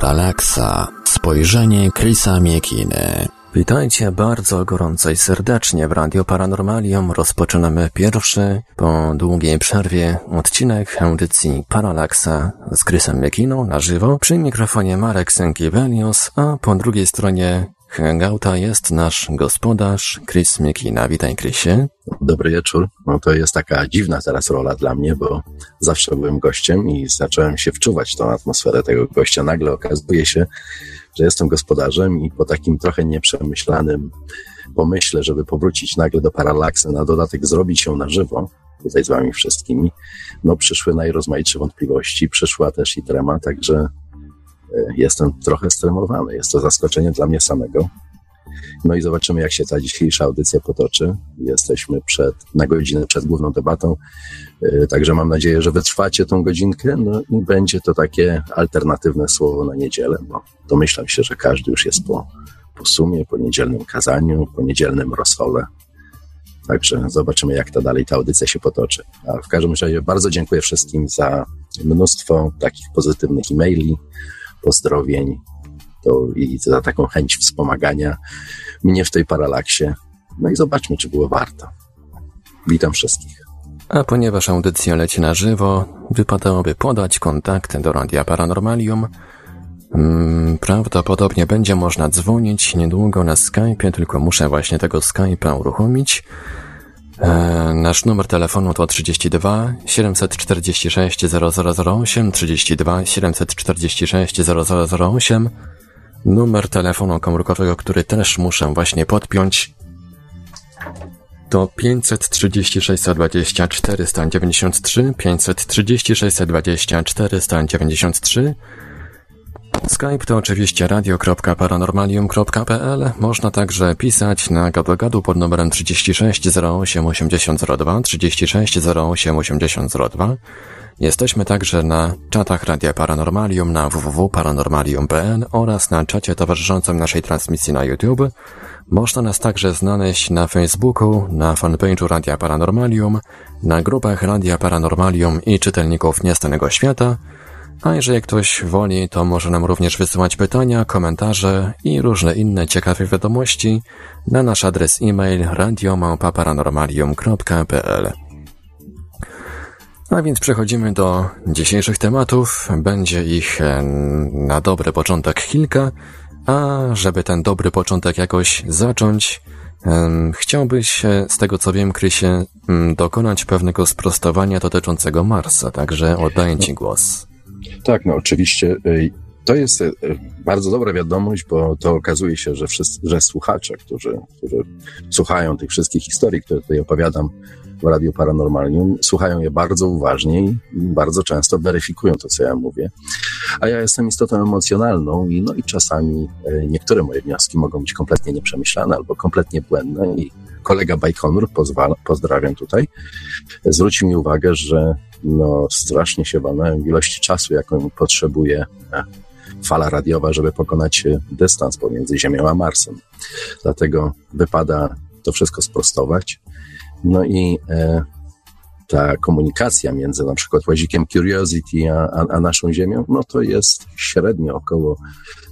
Paralaksa. Spojrzenie Chrisa Miekiny. Witajcie bardzo gorąco i serdecznie w Radio Paranormalium. Rozpoczynamy pierwszy, po długiej przerwie, odcinek audycji Paralaksa z Chrisem Miekiną na żywo. Przy mikrofonie Marek Sękiewelios, a po drugiej stronie Hangouta jest nasz gospodarz Chris Miekina. Witaj Chrisie. Dobry wieczór. No to jest taka dziwna teraz rola dla mnie, bo zawsze byłem gościem i zacząłem się wczuwać tą atmosferę tego gościa. Nagle okazuje się, że jestem gospodarzem i po takim trochę nieprzemyślanym pomyśle, żeby powrócić nagle do paralaksy, na dodatek zrobić ją na żywo, tutaj z wami wszystkimi, no przyszły najrozmaitsze wątpliwości, przyszła też i trema, także jestem trochę stremowany. Jest to zaskoczenie dla mnie samego. No i zobaczymy, jak się ta dzisiejsza audycja potoczy. Jesteśmy przed, na godzinę przed główną debatą, e, także mam nadzieję, że wytrwacie tą godzinkę, no i będzie to takie alternatywne słowo na niedzielę, bo domyślam się, że każdy już jest po, po sumie, po niedzielnym kazaniu, po niedzielnym rozsole. Także zobaczymy, jak to dalej ta audycja się potoczy. A w każdym razie bardzo dziękuję wszystkim za mnóstwo takich pozytywnych e-maili, pozdrowień, to i za taką chęć wspomagania mnie w tej paralaksie. No i zobaczmy, czy było warto. Witam wszystkich. A ponieważ audycja leci na żywo, wypadałoby podać kontakt do Radia Paranormalium. Hmm, prawdopodobnie będzie można dzwonić niedługo na Skype, tylko muszę właśnie tego Skype'a uruchomić. E, nasz numer telefonu to 32 746 0008, 32 746 0008. Numer telefonu komórkowego, który też muszę właśnie podpiąć, to 536 20 493, 536 20 493. Skype to oczywiście radio.paranormalium.pl. Można także pisać na gadu pod numerem 36 08 8002, 36 08 8002. Jesteśmy także na czatach Radia Paranormalium na www.paranormalium.pl oraz na czacie towarzyszącym naszej transmisji na YouTube. Można nas także znaleźć na Facebooku, na fanpage'u Radia Paranormalium, na grupach Radia Paranormalium i czytelników Niestanego Świata, a jeżeli ktoś woli, to może nam również wysyłać pytania, komentarze i różne inne ciekawe wiadomości na nasz adres e-mail radiomałpa-paranormalium.pl. A więc przechodzimy do dzisiejszych tematów. Będzie ich e, na dobry początek kilka, a żeby ten dobry początek jakoś zacząć, chciałbyś, z tego co wiem, Krysie, dokonać pewnego sprostowania dotyczącego Marsa, także oddaję Ci głos. Tak, no oczywiście. To jest y, bardzo dobra wiadomość, bo to okazuje się, że, wszyscy, że słuchacze, którzy, którzy słuchają tych wszystkich historii, które tutaj opowiadam, w Radiu Paranormalium, słuchają je bardzo uważnie i bardzo często weryfikują to, co ja mówię. A ja jestem istotą emocjonalną i, no i czasami e, niektóre moje wnioski mogą być kompletnie nieprzemyślane albo kompletnie błędne i kolega Bajkonur, pozdrawiam tutaj, zwrócił mi uwagę, że no, strasznie się walnąłem w ilości czasu, jaką potrzebuje e, fala radiowa, żeby pokonać e, dystans pomiędzy Ziemią a Marsem. Dlatego wypada to wszystko sprostować. No i e, ta komunikacja między na przykład łazikiem Curiosity a, a, a, naszą Ziemią, no to jest średnio około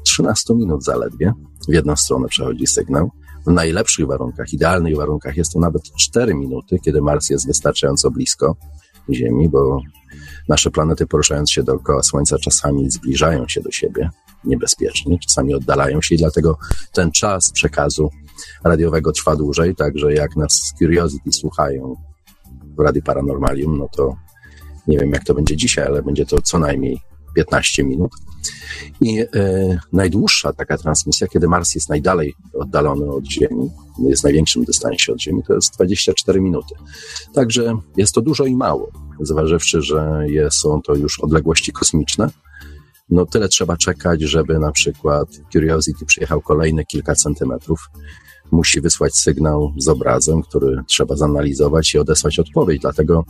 13 minut zaledwie. W jedną stronę przechodzi sygnał. W najlepszych warunkach, idealnych warunkach jest to nawet 4 minuty, kiedy Mars jest wystarczająco blisko Ziemi, bo nasze planety poruszając się dookoła Słońca czasami zbliżają się do siebie niebezpiecznie, czasami oddalają się i dlatego ten czas przekazu radiowego trwa dłużej, także jak nas Curiosity słuchają w Radiu Paranormalium, no to nie wiem jak to będzie dzisiaj, ale będzie to co najmniej 15 minut. I e, najdłuższa taka transmisja, kiedy Mars jest najdalej oddalony od Ziemi, jest w największym dystansie od Ziemi, to jest 24 minuty. Także jest to dużo i mało, zważywszy, że je, są to już odległości kosmiczne. No tyle trzeba czekać, żeby na przykład Curiosity przyjechał kolejne kilka centymetrów musi wysłać sygnał z obrazem, który trzeba zanalizować i odesłać odpowiedź. Dlatego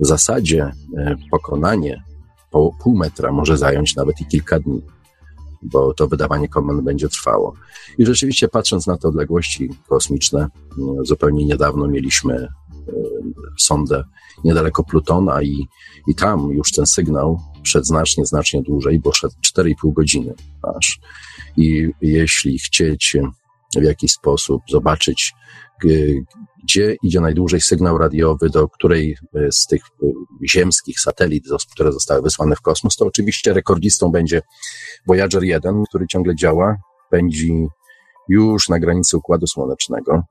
w zasadzie e, pokonanie po pół metra może zająć nawet i kilka dni, bo to wydawanie komend będzie trwało. I rzeczywiście patrząc na te odległości kosmiczne, zupełnie niedawno mieliśmy e, sondę niedaleko Plutona i, i tam już ten sygnał szedł znacznie, znacznie dłużej, bo szedł 4,5 godziny aż. I jeśli chcieć w jakiś sposób zobaczyć, gdzie idzie najdłużej sygnał radiowy, do której e, z tych e, ziemskich satelit, które zostały wysłane w kosmos, to oczywiście rekordzistą będzie Voyager 1, który ciągle działa, pędzi już na granicy Układu Słonecznego.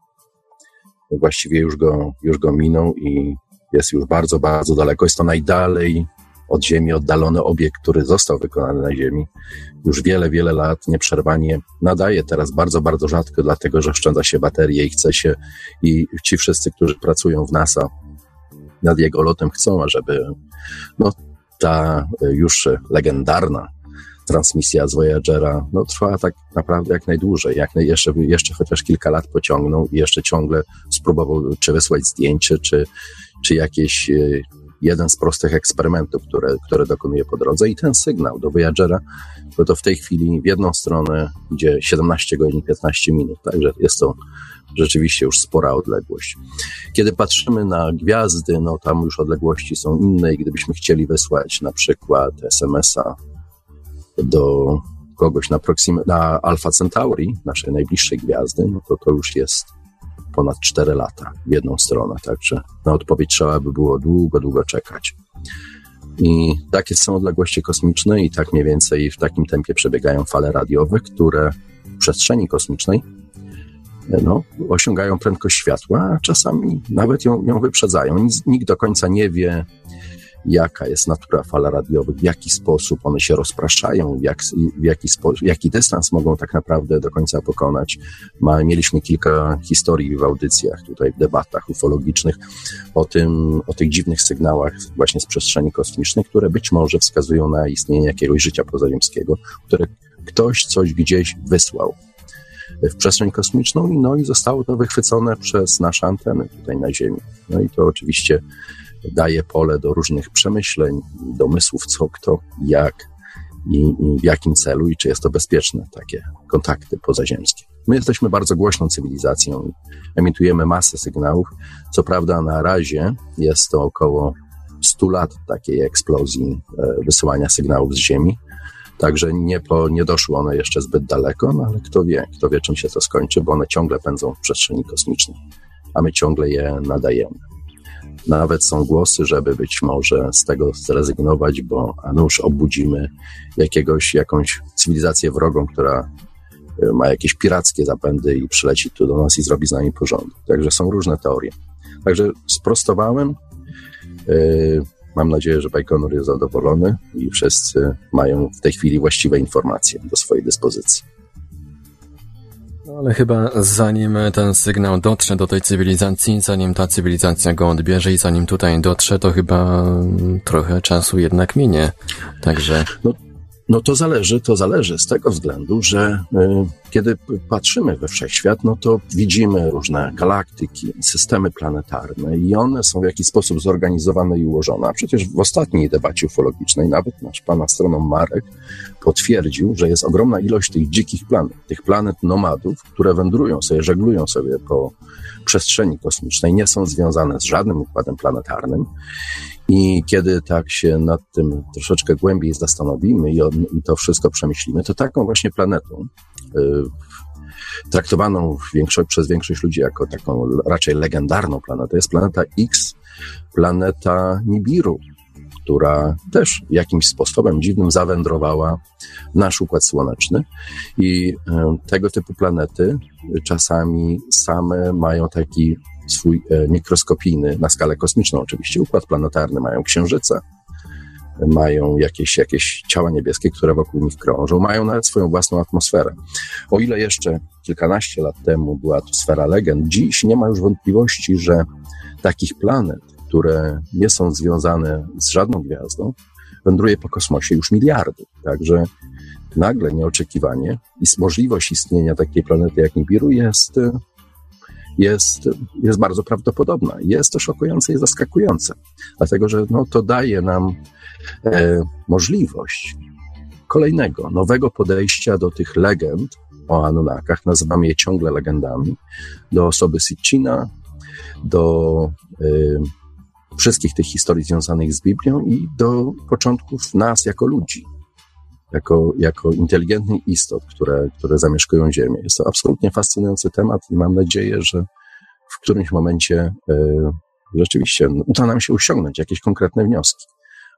Właściwie już go, już go minął i jest już bardzo, bardzo daleko. Jest to najdalej od Ziemi oddalony obiekt, który został wykonany na Ziemi. Już wiele, wiele lat nieprzerwanie nadaje teraz bardzo, bardzo rzadko, dlatego że oszczędza się baterie i chce się, i ci wszyscy, którzy pracują w NASA nad jego lotem chcą, żeby no, ta już legendarna transmisja z Voyagera no, trwa tak naprawdę jak najdłużej, jak naj, jeszcze, jeszcze chociaż kilka lat pociągnął i jeszcze ciągle spróbował czy wysłać zdjęcie, czy, czy jakieś e, jeden z prostych eksperymentów, które, które dokonuje po drodze i ten sygnał do Voyagera, bo to w tej chwili w jedną stronę idzie 17 godzin 15 minut, także jest to rzeczywiście już spora odległość. Kiedy patrzymy na gwiazdy, no tam już odległości są inne i gdybyśmy chcieli wysłać na przykład SMS-a do kogoś na, na Alpha Centauri, naszej najbliższej gwiazdy, no to to już jest ponad 4 lata w jedną stronę, także na odpowiedź trzeba by było długo, długo czekać. I takie są odległości kosmiczne i tak mniej więcej w takim tempie przebiegają fale radiowe, które w przestrzeni kosmicznej no, osiągają prędkość światła, a czasami nawet ją, ją wyprzedzają. Nikt do końca nie wie, jaka jest natura fal radiowych, w jaki sposób one się rozpraszają, jak, w jaki, spo, jaki dystans mogą tak naprawdę do końca pokonać. Ma, mieliśmy kilka historii w audycjach, tutaj w debatach ufologicznych o tym, o tych dziwnych sygnałach właśnie z przestrzeni kosmicznej, które być może wskazują na istnienie jakiegoś życia pozaziemskiego, które ktoś coś gdzieś wysłał w przestrzeń kosmiczną, no i zostało to wychwycone przez nasze anteny tutaj na Ziemi. No i to oczywiście daje pole do różnych przemyśleń, domysłów, co, kto, jak i, i w jakim celu i czy jest to bezpieczne, takie kontakty pozaziemskie. My jesteśmy bardzo głośną cywilizacją, emitujemy masę sygnałów. Co prawda, na razie jest to około 100 lat takiej eksplozji e, wysyłania sygnałów z Ziemi. Także nie, po, nie doszły one jeszcze zbyt daleko, no ale kto wie, kto wie, czym się to skończy, bo one ciągle pędzą w przestrzeni kosmicznej, a my ciągle je nadajemy. Nawet są głosy, żeby być może z tego zrezygnować, bo a nuż obudzimy jakiegoś, jakąś cywilizację wrogą, która e, ma jakieś pirackie zapędy i przyleci tu do nas i zrobi z nami porządek. Także są różne teorie. Także sprostowałem. E, mam nadzieję, że Bajkonur jest zadowolony i wszyscy mają w tej chwili właściwe informacje do swojej dyspozycji. Ale chyba zanim ten sygnał dotrze do tej cywilizacji, zanim ta cywilizacja go odbierze i zanim tutaj dotrze, to chyba trochę czasu jednak minie. Także. No, no to zależy, to zależy z tego względu, że y, kiedy patrzymy we wszechświat, no to widzimy różne galaktyki, systemy planetarne i one są w jakiś sposób zorganizowane i ułożone. A przecież w ostatniej debacie ufologicznej nawet nasz pan astronom Marek potwierdził, że jest ogromna ilość tych dzikich planet, tych planet nomadów, które wędrują sobie, żeglują sobie po przestrzeni kosmicznej, nie są związane z żadnym układem planetarnym i kiedy tak się nad tym troszeczkę głębiej zastanowimy i, on, i to wszystko przemyślimy, to taką właśnie planetą, y, traktowaną przez większość ludzi jako taką raczej legendarną planetę, jest planeta X, planeta Nibiru, która też jakimś sposobem dziwnym zawędrowała w nasz układ słoneczny. I y, tego typu planety czasami same mają taki swój e, mikroskopijny, na skalę kosmiczną oczywiście, układ planetarny, mają księżyce, mają jakieś, jakieś ciała niebieskie, które wokół nich krążą, mają nawet swoją własną atmosferę. O ile jeszcze kilkanaście lat temu była to sfera legend, dziś nie ma już wątpliwości, że takich planet, które nie są związane z żadną gwiazdą, wędruje po kosmosie już miliardy. Także nagle, nieoczekiwanie, i możliwość istnienia takiej planety jak Nibiru jest jest, jest bardzo prawdopodobna. Jest to szokujące i zaskakujące, dlatego że no, to daje nam e, możliwość kolejnego, nowego podejścia do tych legend o Anunnakach, nazywamy je ciągle legendami, do osoby Sitchina, do, e, wszystkich tych historii związanych z Biblią i do początków nas jako ludzi, jako, jako inteligentnych istot, które, które zamieszkują Ziemię. Jest to absolutnie fascynujący temat i mam nadzieję, że w którymś momencie y, rzeczywiście uda nam się osiągnąć jakieś konkretne wnioski,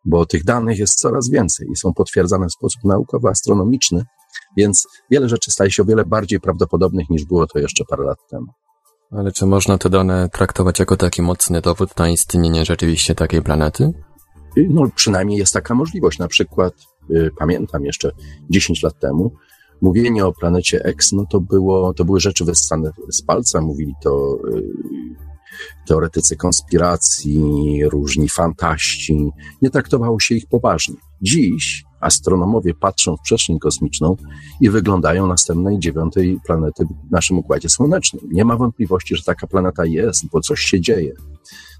bo tych danych jest coraz więcej i są potwierdzane w sposób naukowo-astronomiczny, więc wiele rzeczy staje się o wiele bardziej prawdopodobnych niż było to jeszcze parę lat temu. Ale czy można te dane traktować jako taki mocny dowód na istnienie rzeczywiście takiej planety? No, przynajmniej jest taka możliwość. Na przykład, pamiętam jeszcze 10 lat temu, mówienie o planecie X, no to było, to były rzeczy wyssane z palca, mówili to y, teoretycy konspiracji, różni fantaści. Nie traktowało się ich poważnie. Dziś astronomowie patrzą w przestrzeń kosmiczną i wyglądają następnej dziewiątej planety w naszym Układzie Słonecznym. Nie ma wątpliwości, że taka planeta jest, bo coś się dzieje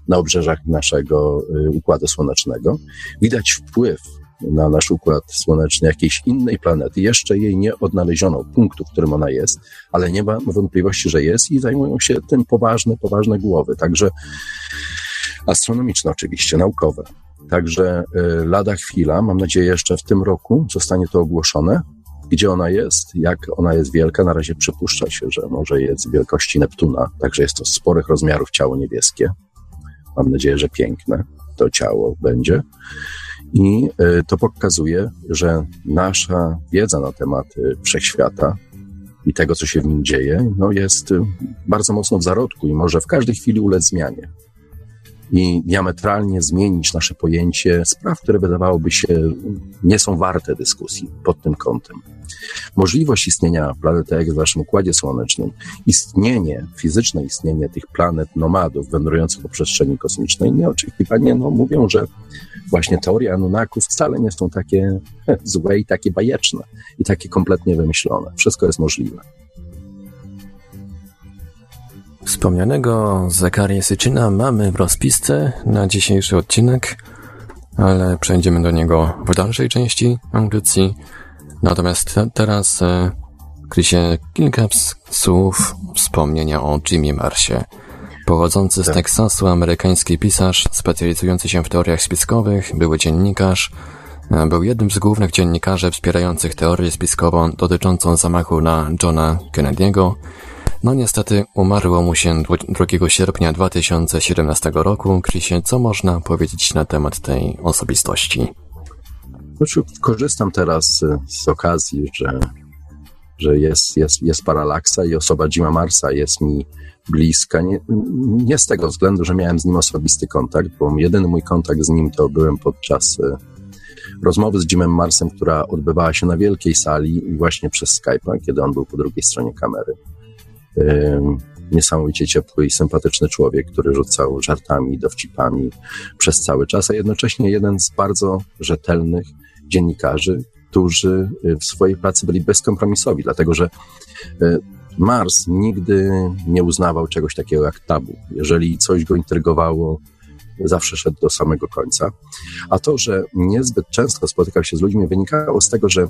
na obrzeżach naszego y, Układu Słonecznego. Widać wpływ na nasz Układ Słoneczny jakiejś innej planety. Jeszcze jej nie odnaleziono punktu, w którym ona jest, ale nie ma wątpliwości, że jest i zajmują się tym poważne, poważne głowy, także astronomiczne oczywiście, naukowe. Także y, lada chwila, mam nadzieję jeszcze w tym roku zostanie to ogłoszone. Gdzie ona jest, jak ona jest wielka, na razie przypuszcza się, że może jest wielkości Neptuna, także jest to sporych rozmiarów ciało niebieskie. Mam nadzieję, że piękne to ciało będzie. I y, to pokazuje, że nasza wiedza na temat y, wszechświata i tego, co się w nim dzieje, no jest bardzo mocno w zarodku i może w każdej chwili ulec zmianie i diametralnie zmienić nasze pojęcie spraw, które wydawałoby się nie są warte dyskusji pod tym kątem. Możliwość istnienia planety X w naszym Układzie Słonecznym, istnienie, fizyczne istnienie tych planet nomadów wędrujących po przestrzeni kosmicznej, nieoczekiwanie no, mówią, że właśnie teorie Anunnaków wcale nie są takie złe i takie bajeczne i takie kompletnie wymyślone. Wszystko jest możliwe. Wspomnianego Zakaria Syczyna mamy w rozpisce na dzisiejszy odcinek, ale przejdziemy do niego w dalszej części audycji. Natomiast teraz, e, Krysie, kilka słów wspomnienia o Jimmy Marsie. Pochodzący z tak. Teksasu amerykański pisarz, specjalizujący się w teoriach spiskowych, były dziennikarz, e, był jednym z głównych dziennikarzy wspierających teorię spiskową dotyczącą zamachu na Johna Kennedy'ego, no niestety umarło mu się 2 sierpnia 2017 roku. Chrisie, co można powiedzieć na temat tej osobistości? Znaczy, korzystam teraz z okazji, że, że jest, jest, jest paralaksa i osoba Jima Marsa jest mi bliska. Nie, nie z tego względu, że miałem z nim osobisty kontakt, bo jedyny mój kontakt z nim to byłem podczas e, rozmowy z Jimem Marsem, która odbywała się na wielkiej sali i właśnie przez Skype'a, kiedy on był po drugiej stronie kamery niesamowicie ciepły i sympatyczny człowiek, który rzucał żartami, dowcipami przez cały czas, a jednocześnie jeden z bardzo rzetelnych dziennikarzy, którzy y, w swojej pracy byli bezkompromisowi, dlatego że y, Mars nigdy nie uznawał czegoś takiego jak tabu. Jeżeli coś go intrygowało, zawsze szedł do samego końca. A to, że niezbyt często spotykał się z ludźmi, wynikało z tego, że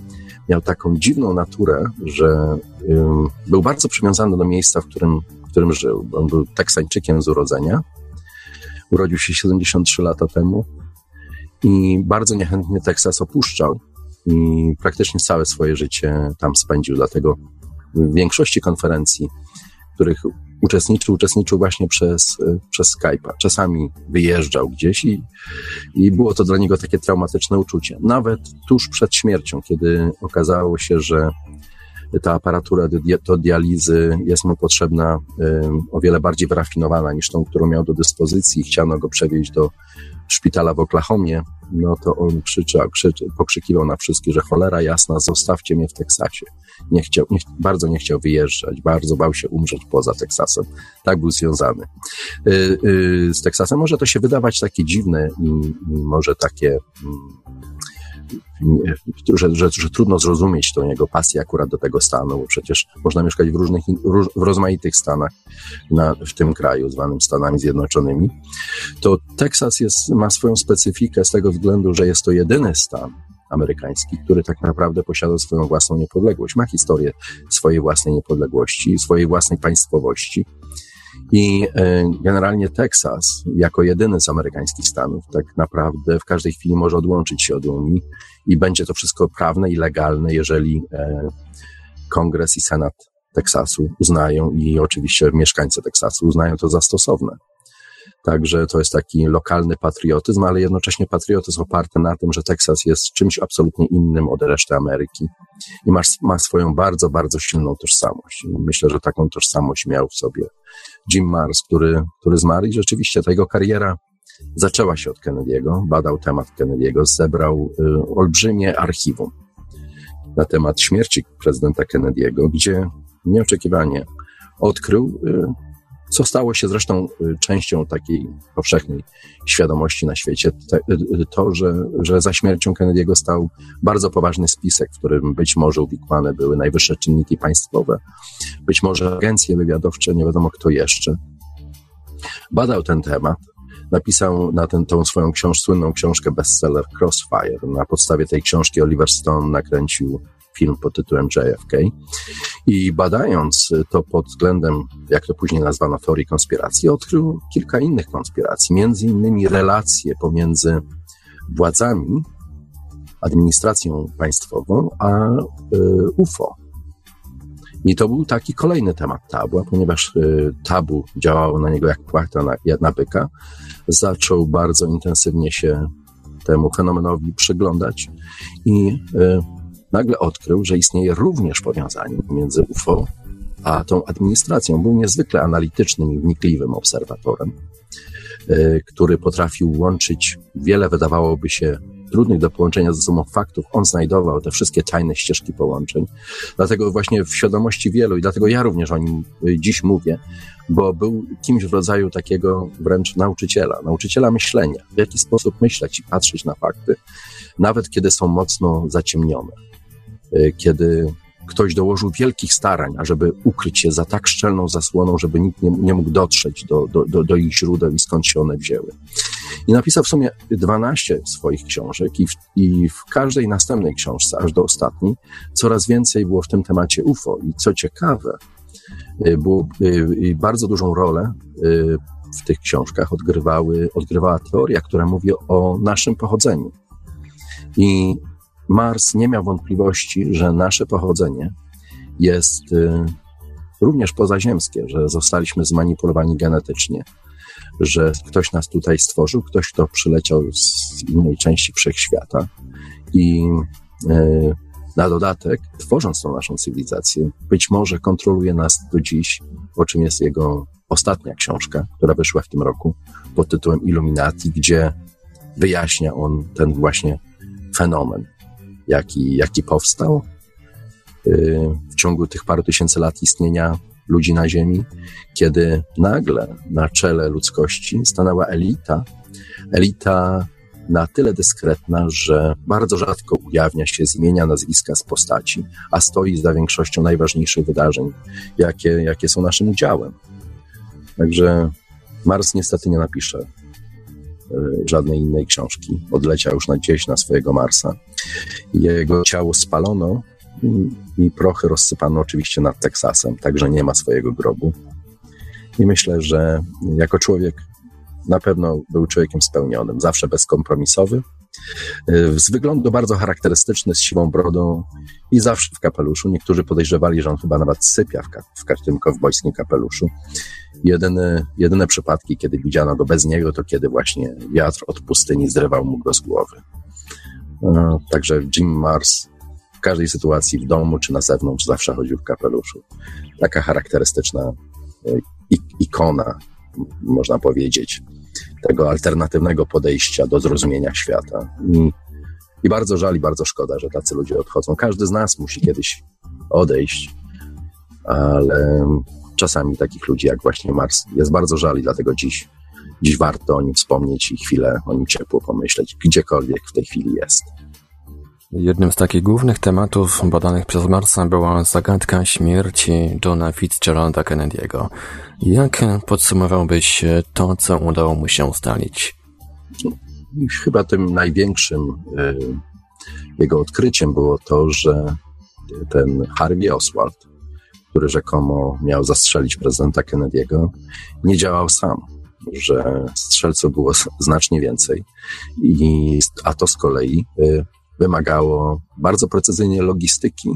miał taką dziwną naturę, że był bardzo przywiązany do miejsca, w którym, w którym żył. On był Teksańczykiem z urodzenia. Urodził się 73 lata temu i bardzo niechętnie Teksas opuszczał i praktycznie całe swoje życie tam spędził. Dlatego w większości konferencji, których uczestniczył, uczestniczył właśnie przez, przez Skype'a. Czasami wyjeżdżał gdzieś i, i było to dla niego takie traumatyczne uczucie. Nawet tuż przed śmiercią, kiedy okazało się, że ta aparatura do dializy jest mu potrzebna o wiele bardziej wyrafinowana niż tą, którą miał do dyspozycji. Chciano go przewieźć do szpitala w Oklahomie, no to on krzyczał, krzyczy, pokrzykiwał na wszystkich, że cholera jasna, zostawcie mnie w Teksasie. Nie chciał, nie, bardzo nie chciał wyjeżdżać, bardzo bał się umrzeć poza Teksasem. Tak był związany yy, yy, z Teksasem. Może to się wydawać takie dziwne i, i może takie... Yy, że, że, że, trudno zrozumieć tą jego pasję akurat do tego stanu, bo przecież można mieszkać w różnych, w rozmaitych stanach na, w tym kraju, zwanym Stanami Zjednoczonymi, to Teksas jest, ma swoją specyfikę z tego względu, że jest to jedyny stan amerykański, który tak naprawdę posiada swoją własną niepodległość, ma historię swojej własnej niepodległości, swojej własnej państwowości I generalnie Teksas, jako jedyny z amerykańskich stanów, tak naprawdę w każdej chwili może odłączyć się od Unii i będzie to wszystko prawne i legalne, jeżeli Kongres i Senat Teksasu uznają i oczywiście mieszkańcy Teksasu uznają to za stosowne. Także to jest taki lokalny patriotyzm, ale jednocześnie patriotyzm oparty na tym, że Teksas jest czymś absolutnie innym od reszty Ameryki i ma, ma swoją bardzo, bardzo silną tożsamość. Myślę, że taką tożsamość miał w sobie Jim Mars, który, który zmarł i rzeczywiście ta jego kariera zaczęła się od Kennedy'ego, badał temat Kennedy'ego, zebrał y, olbrzymie archiwum na temat śmierci prezydenta Kennedy'ego, gdzie nieoczekiwanie odkrył, y, co stało się zresztą y, częścią takiej powszechnej świadomości na świecie, y, to, że, że za śmiercią Kennedy'ego stał bardzo poważny spisek, w którym być może uwikłane były najwyższe czynniki państwowe, być może agencje wywiadowcze, nie wiadomo kto jeszcze. Badał ten temat, napisał na tę tą swoją książ, słynną książkę bestseller Crossfire. Na podstawie tej książki Oliver Stone nakręcił film pod tytułem JFK. I badając to pod względem, jak to później nazwano, teorii konspiracji, odkrył kilka innych konspiracji, między innymi relacje pomiędzy władzami, administracją państwową, a y, UFO. I to był taki kolejny temat tabu, ponieważ y, tabu działało na niego jak płachta na, na byka, zaczął bardzo intensywnie się temu fenomenowi przyglądać i y, nagle odkrył, że istnieje również powiązanie między UFO a tą administracją. Był niezwykle analitycznym i wnikliwym obserwatorem, y, który potrafił łączyć wiele, wydawałoby się, trudnych do połączenia ze sobą faktów. On znajdował te wszystkie tajne ścieżki połączeń. Dlatego właśnie w świadomości wielu, i dlatego ja również o nim y, dziś mówię, bo był kimś w rodzaju takiego wręcz nauczyciela, nauczyciela myślenia, w jaki sposób myśleć i patrzeć na fakty, nawet kiedy są mocno zaciemnione. Y, kiedy ktoś dołożył wielkich starań, ażeby ukryć się za tak szczelną zasłoną, żeby nikt nie, nie mógł dotrzeć do, do, do, do, ich źródeł i skąd się one wzięły. I napisał w sumie 12 swoich książek i w, i w każdej następnej książce, aż do ostatniej, coraz więcej było w tym temacie UFO. I co ciekawe, y, było, y, bardzo dużą rolę w tych książkach odgrywały, odgrywała teoria, która mówi o naszym pochodzeniu. I Mars nie miał wątpliwości, że nasze pochodzenie jest y, również pozaziemskie, że zostaliśmy zmanipulowani genetycznie, że ktoś nas tutaj stworzył, ktoś, kto przyleciał z innej części wszechświata i y, na dodatek, tworząc tą naszą cywilizację, być może kontroluje nas do dziś, o czym jest jego ostatnia książka, która wyszła w tym roku pod tytułem Illuminati, gdzie wyjaśnia on ten właśnie fenomen jaki, jaki powstał y, w ciągu tych paru tysięcy lat istnienia ludzi na Ziemi, kiedy nagle na czele ludzkości stanęła elita, elita na tyle dyskretna, że bardzo rzadko ujawnia się z imienia, nazwiska, z postaci, a stoi za większością najważniejszych wydarzeń, jakie, jakie są naszym udziałem. Także Mars niestety nie napisze żadnej innej książki. Odleciał już na gdzieś na swojego Marsa. Jego ciało spalono i prochy rozsypano oczywiście nad Teksasem, także nie ma swojego grobu. I myślę, że jako człowiek na pewno był człowiekiem spełnionym, zawsze bezkompromisowy. Z wyglądu bardzo charakterystyczny, z siwą brodą i zawsze w kapeluszu. Niektórzy podejrzewali, że on chyba nawet sypia w, ka w tym kowbojskim kapeluszu. Jedyne, jedyne przypadki, kiedy widziano go bez niego, to kiedy właśnie wiatr od pustyni zrywał mu go z głowy. E, także Jim Mars w każdej sytuacji, w domu czy na zewnątrz, zawsze chodził w kapeluszu. Taka charakterystyczna e, ikona, można powiedzieć, tego alternatywnego podejścia do zrozumienia świata. I, I bardzo żal i bardzo szkoda, że tacy ludzie odchodzą. Każdy z nas musi kiedyś odejść, ale czasami takich ludzi jak właśnie Mars jest bardzo żal i dlatego dziś dziś warto o nim wspomnieć i chwilę o nim ciepło pomyśleć, gdziekolwiek w tej chwili jest. Jednym z takich głównych tematów badanych przez Marsa była zagadka śmierci Johna Fitzgeralda Kennedy'ego. Jak podsumowałbyś to, co udało mu się ustalić? Chyba tym największym y, jego odkryciem było to, że ten Harvey Oswald, który rzekomo miał zastrzelić prezydenta Kennedy'ego, nie działał sam, że strzelców było znacznie więcej, i, a to z kolei y, wymagało bardzo precyzyjnej logistyki,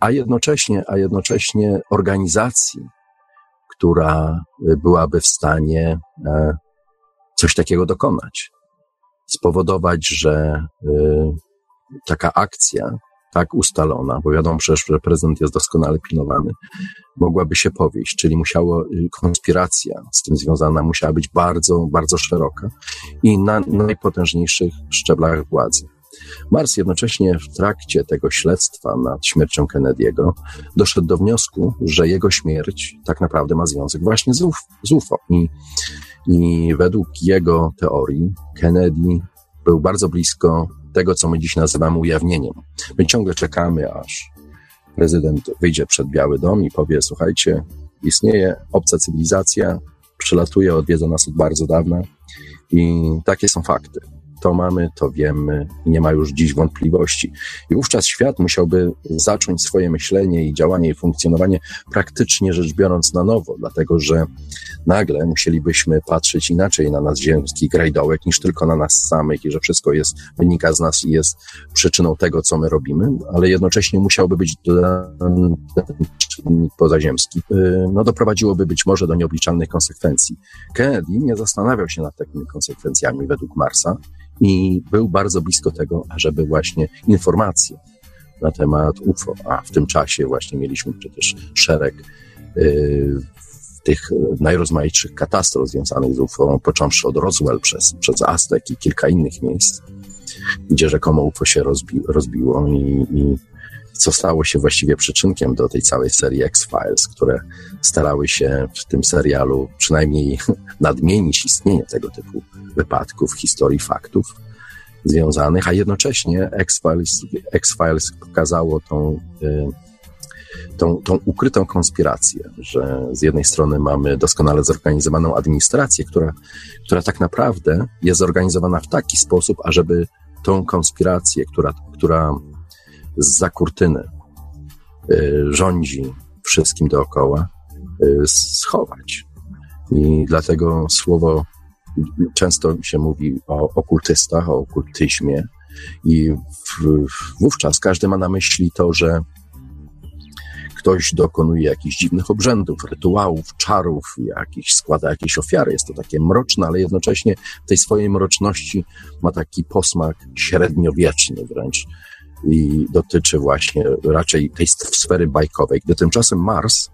a jednocześnie, a jednocześnie organizacji, która byłaby w stanie e, coś takiego dokonać. Spowodować, że y, taka akcja tak ustalona, bo wiadomo przecież, że prezydent jest doskonale pilnowany, mogłaby się powieść, czyli musiało, y, konspiracja z tym związana musiała być bardzo, bardzo szeroka i na najpotężniejszych szczeblach władzy. Mars jednocześnie w trakcie tego śledztwa nad śmiercią Kennedy'ego doszedł do wniosku, że jego śmierć tak naprawdę ma związek właśnie z, UF, z UFO. I, I według jego teorii Kennedy był bardzo blisko tego, co my dziś nazywamy ujawnieniem. My ciągle czekamy, aż prezydent wyjdzie przed Biały Dom i powie: Słuchajcie, istnieje obca cywilizacja, przylatuje, odwiedza nas od bardzo dawna i takie są fakty to mamy, to wiemy i nie ma już dziś wątpliwości. I wówczas świat musiałby zacząć swoje myślenie i działanie i funkcjonowanie praktycznie rzecz biorąc na nowo, dlatego że nagle musielibyśmy patrzeć inaczej na nas ziemski grajdołek niż tylko na nas samych i że wszystko jest, wynika z nas i jest przyczyną tego, co my robimy, ale jednocześnie musiałby być czynnik pozaziemski. Y, no doprowadziłoby być może do nieobliczalnych konsekwencji. Kennedy nie zastanawiał się nad takimi konsekwencjami według Marsa i był bardzo blisko tego, żeby właśnie informacje na temat UFO, a w tym czasie właśnie mieliśmy przecież szereg y, tych najrozmaitszych katastrof związanych z UFO, począwszy od Roswell przez, przez Aztek i kilka innych miejsc, gdzie rzekomo UFO się rozbi rozbiło i, i co stało się właściwie przyczynkiem do tej całej serii X-Files, które starały się w tym serialu przynajmniej nadmienić istnienie tego typu wypadków, historii, faktów związanych, a jednocześnie X-Files, X-Files pokazało tą, y, tą, tą ukrytą konspirację, że z jednej strony mamy doskonale zorganizowaną administrację, która, która tak naprawdę jest zorganizowana w taki sposób, ażeby tą konspirację, która, która z kurtyny y, rządzi wszystkim dookoła, y, schować. I dlatego słowo często się mówi o okultystach, o okultyzmie i w, wówczas każdy ma na myśli to, że ktoś dokonuje jakichś dziwnych obrzędów, rytuałów, czarów, jakichś, składa jakieś ofiary. Jest to takie mroczne, ale jednocześnie w tej swojej mroczności ma taki posmak średniowieczny wręcz i dotyczy właśnie raczej tej sfery bajkowej, gdy tymczasem Mars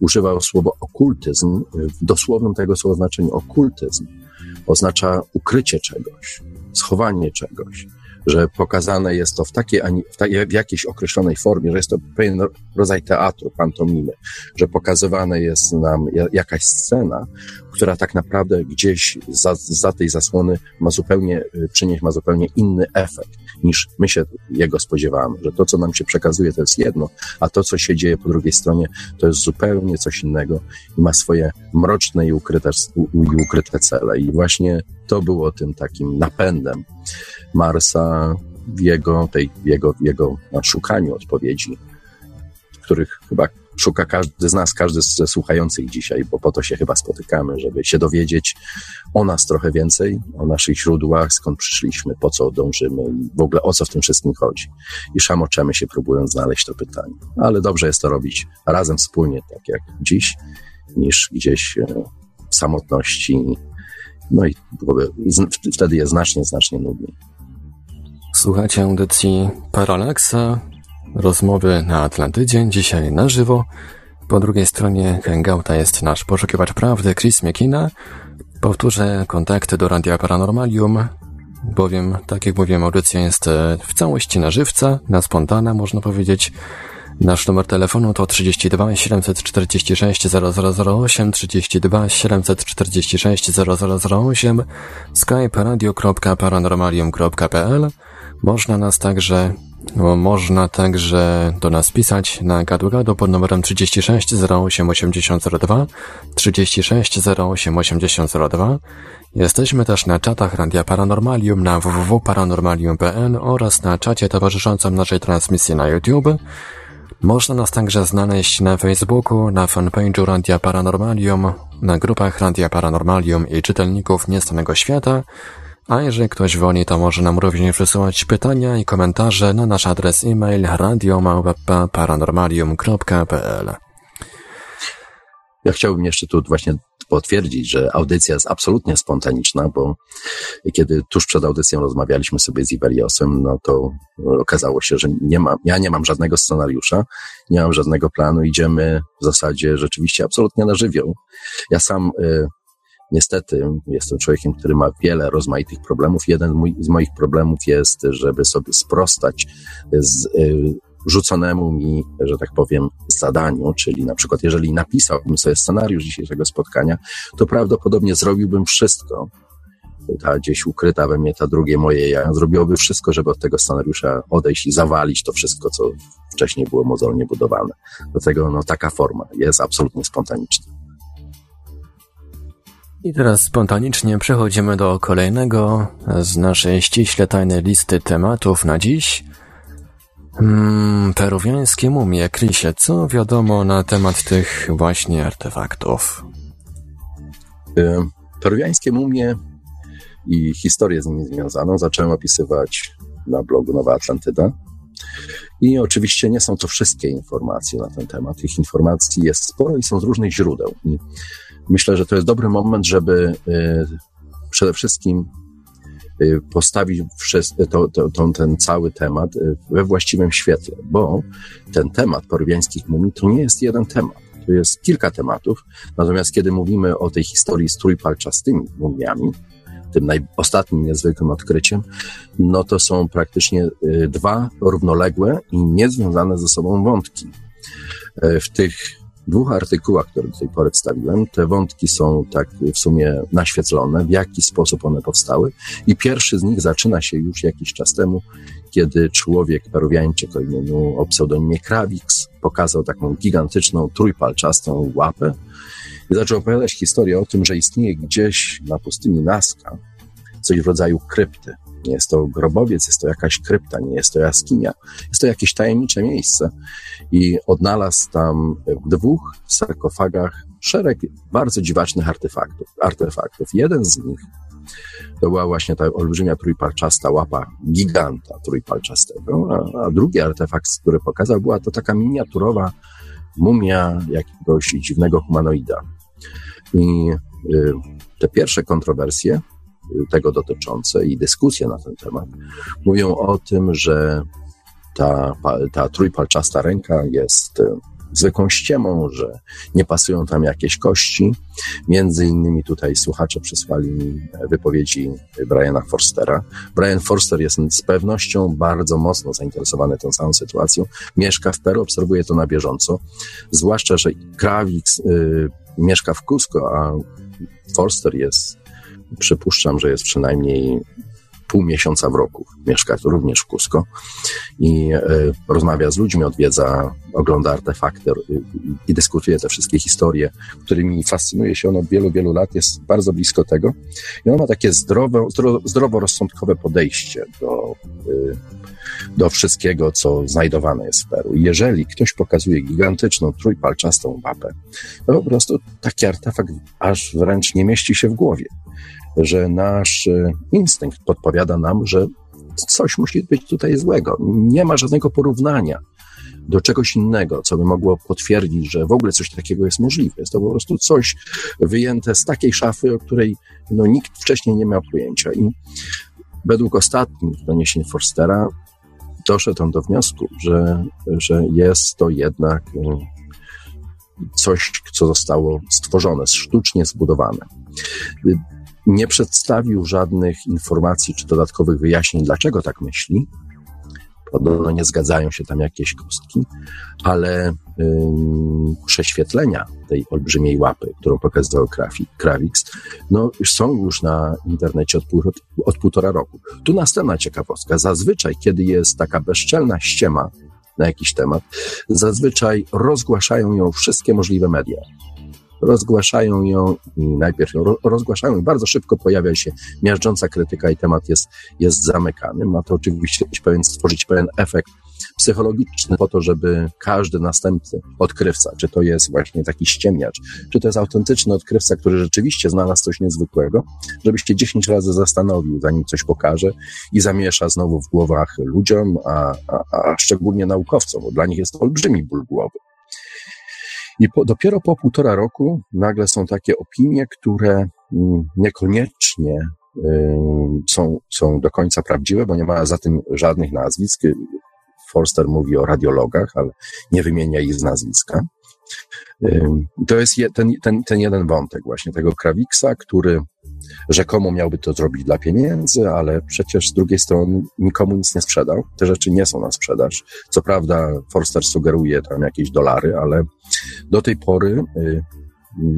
używał słowa okultyzm w dosłownym tego słowa znaczeniu. Okultyzm oznacza ukrycie czegoś, schowanie czegoś, że pokazane jest to w, takiej, w, takiej, w jakiejś określonej formie, że jest to pewien rodzaj teatru, pantomimy, że pokazywane jest nam jakaś scena, która tak naprawdę gdzieś za, za tej zasłony ma zupełnie, y, przynieść ma zupełnie inny efekt niż my się jego spodziewamy, że to, co nam się przekazuje, to jest jedno, a to, co się dzieje po drugiej stronie, to jest zupełnie coś innego i ma swoje mroczne i ukryte, i ukryte cele. I właśnie to było tym takim napędem Marsa w jego, tej, jego, jego szukaniu odpowiedzi, których chyba szuka każdy z nas, każdy ze słuchających dzisiaj, bo po to się chyba spotykamy, żeby się dowiedzieć o nas trochę więcej, o naszych źródłach, skąd przyszliśmy, po co dążymy i w ogóle o co w tym wszystkim chodzi. I szamoczemy się próbując znaleźć to pytanie. Ale dobrze jest to robić razem, wspólnie, tak jak dziś, niż gdzieś e, w samotności. No i wtedy jest znacznie, znacznie nudniej. Słuchajcie audycji Paralaksa, rozmowy na Atlantydzie, dzisiaj na żywo. Po drugiej stronie hangouta jest nasz poszukiwacz prawdy Chris McKenna. Powtórzę kontakty do Radia Paranormalium, bowiem, tak jak mówiłem, audycja jest e, w całości na żywca, na spontana, można powiedzieć. Nasz numer telefonu to 32 746 0008, 32 746 0008, skype radio.paranormalium.pl. Można nas także można także do nas pisać na gadu pod numerem 36 08 8002 36 08 8002. Jesteśmy też na czatach Radia Paranormalium na www.paranormalium.pl oraz na czacie towarzyszącym naszej transmisji na YouTube. Można nas także znaleźć na Facebooku, na fanpage'u Radia Paranormalium, na grupach Radia Paranormalium i czytelników Niestanego Świata, a jeżeli ktoś woli, to może nam również wysyłać pytania i komentarze na nasz adres e-mail radiomałpa.paranormalium.pl Ja chciałbym jeszcze tu właśnie potwierdzić, że audycja jest absolutnie spontaniczna, bo kiedy tuż przed audycją rozmawialiśmy sobie z Iberiosem, no to okazało się, że nie mam, ja nie mam żadnego scenariusza, nie mam żadnego planu, idziemy w zasadzie rzeczywiście absolutnie na żywioł. Ja sam y, niestety jestem człowiekiem, który ma wiele rozmaitych problemów. Jeden z moich problemów jest, żeby sobie sprostać z y, rzuconemu mi, że tak powiem, zadaniu, czyli na przykład jeżeli napisałbym sobie scenariusz dzisiejszego spotkania, to prawdopodobnie zrobiłbym wszystko, ta gdzieś ukryta we mnie, ta drugie moje ja, zrobiłoby wszystko, żeby od tego scenariusza odejść i zawalić to wszystko, co wcześniej było mozolnie budowane. Dlatego no, taka forma jest absolutnie spontaniczna. I teraz spontanicznie przechodzimy do kolejnego z naszej ściśle tajnej listy tematów na dziś – Hmm, peruwiańskie mumie, Krisie, co wiadomo na temat tych właśnie artefaktów? Peruwiańskie mumie i historię z nimi związaną zacząłem opisywać na blogu Nowa Atlantyda. I oczywiście nie są to wszystkie informacje na ten temat. Tych informacji jest sporo i są z różnych źródeł. I myślę, że to jest dobry moment, żeby y, przede wszystkim Y, postawić to, to, to, ten cały temat y, we właściwym świetle, bo ten temat porywiańskich mumii to nie jest jeden temat. To jest kilka tematów. Natomiast kiedy mówimy o tej historii z trójpalczastymi mumiami, tym naj, ostatnim niezwykłym odkryciem, no to są praktycznie dwa równoległe i niezwiązane ze sobą wątki. W tych dwóch artykułach, które do tej pory wstawiłem, te wątki są tak w sumie naświetlone, w jaki sposób one powstały. I pierwszy z nich zaczyna się już jakiś czas temu, kiedy człowiek peruwiańczyk o imieniu, o pseudonimie Krawix pokazał taką gigantyczną, trójpalczastą łapę i zaczął opowiadać historię o tym, że istnieje gdzieś na pustyni Nazca coś w rodzaju krypty. Nie jest to grobowiec, jest to jakaś krypta, nie jest to jaskinia. Jest to jakieś tajemnicze miejsce. I odnalazł tam w dwóch sarkofagach szereg bardzo dziwacznych artefaktów. artefaktów. Jeden z nich to była właśnie ta olbrzymia trójpalczasta łapa giganta trójpalczastego, a, a drugi artefakt, który pokazał, była to taka miniaturowa mumia jakiegoś dziwnego humanoida. I y, te pierwsze kontrowersje tego dotyczące i dyskusje na ten temat mówią o tym, że ta, ta trójpalczasta ręka jest e, zwykłą ściemą, że nie pasują tam jakieś kości. Między innymi tutaj słuchacze przysłali mi wypowiedzi Briana Forstera. Brian Forster jest z pewnością bardzo mocno zainteresowany tą całą sytuacją. Mieszka w Peru, obserwuje to na bieżąco. Zwłaszcza, że Krawik y, mieszka w Cusco, a Forster jest przypuszczam, że jest przynajmniej pół miesiąca w roku. Mieszka również w Cusco i y, rozmawia z ludźmi, odwiedza, ogląda artefakty y, i dyskutuje te wszystkie historie, którymi fascynuje się on od wielu, wielu lat, jest bardzo blisko tego. I on ma takie zdrowe, zdroworozsądkowe podejście do, y, do wszystkiego, co znajdowane jest w Peru. Jeżeli ktoś pokazuje gigantyczną, trójpalczastą mapę, to po prostu taki artefakt aż wręcz nie mieści się w głowie że nasz e, instynkt podpowiada nam, że coś musi być tutaj złego. Nie ma żadnego porównania do czegoś innego, co by mogło potwierdzić, że w ogóle coś takiego jest możliwe. Jest to po prostu coś wyjęte z takiej szafy, o której no, nikt wcześniej nie miał pojęcia. I według ostatnich doniesień Forstera doszedł on do wniosku, że, że jest to jednak e, coś, co zostało stworzone, sztucznie zbudowane nie przedstawił żadnych informacji czy dodatkowych wyjaśnień, dlaczego tak myśli. Podobno nie zgadzają się tam jakieś kostki, ale prześwietlenia tej olbrzymiej łapy, którą pokazywał Krawix, no, są już na internecie od, pół, od półtora roku. Tu następna ciekawostka. Zazwyczaj, kiedy jest taka bezczelna ściema na jakiś temat, zazwyczaj rozgłaszają ją wszystkie możliwe media rozgłaszają ją i najpierw ją rozgłaszają i bardzo szybko pojawia się miażdżąca krytyka i temat jest, jest zamykany. Ma to oczywiście pewien, stworzyć pewien efekt psychologiczny po to, żeby każdy następny odkrywca, czy to jest właśnie taki ściemniacz, czy to jest autentyczny odkrywca, który rzeczywiście znalazł coś niezwykłego, żeby się 10 razy zastanowił, zanim coś pokaże i zamiesza znowu w głowach ludziom, a, a, a szczególnie naukowcom, bo dla nich jest to olbrzymi ból głowy. I po, dopiero po półtora roku nagle są takie opinie, które mm, niekoniecznie są, są do końca prawdziwe, bo nie ma za tym żadnych nazwisk. Forster mówi o radiologach, ale nie wymienia ich z nazwiska. To jest ten, ten, ten jeden wątek właśnie tego Krawiksa, który rzekomo miałby to zrobić dla pieniędzy, ale przecież z drugiej strony nikomu nic nie sprzedał. Te rzeczy nie są na sprzedaż. Co prawda Forster sugeruje tam jakieś dolary, ale do tej pory y,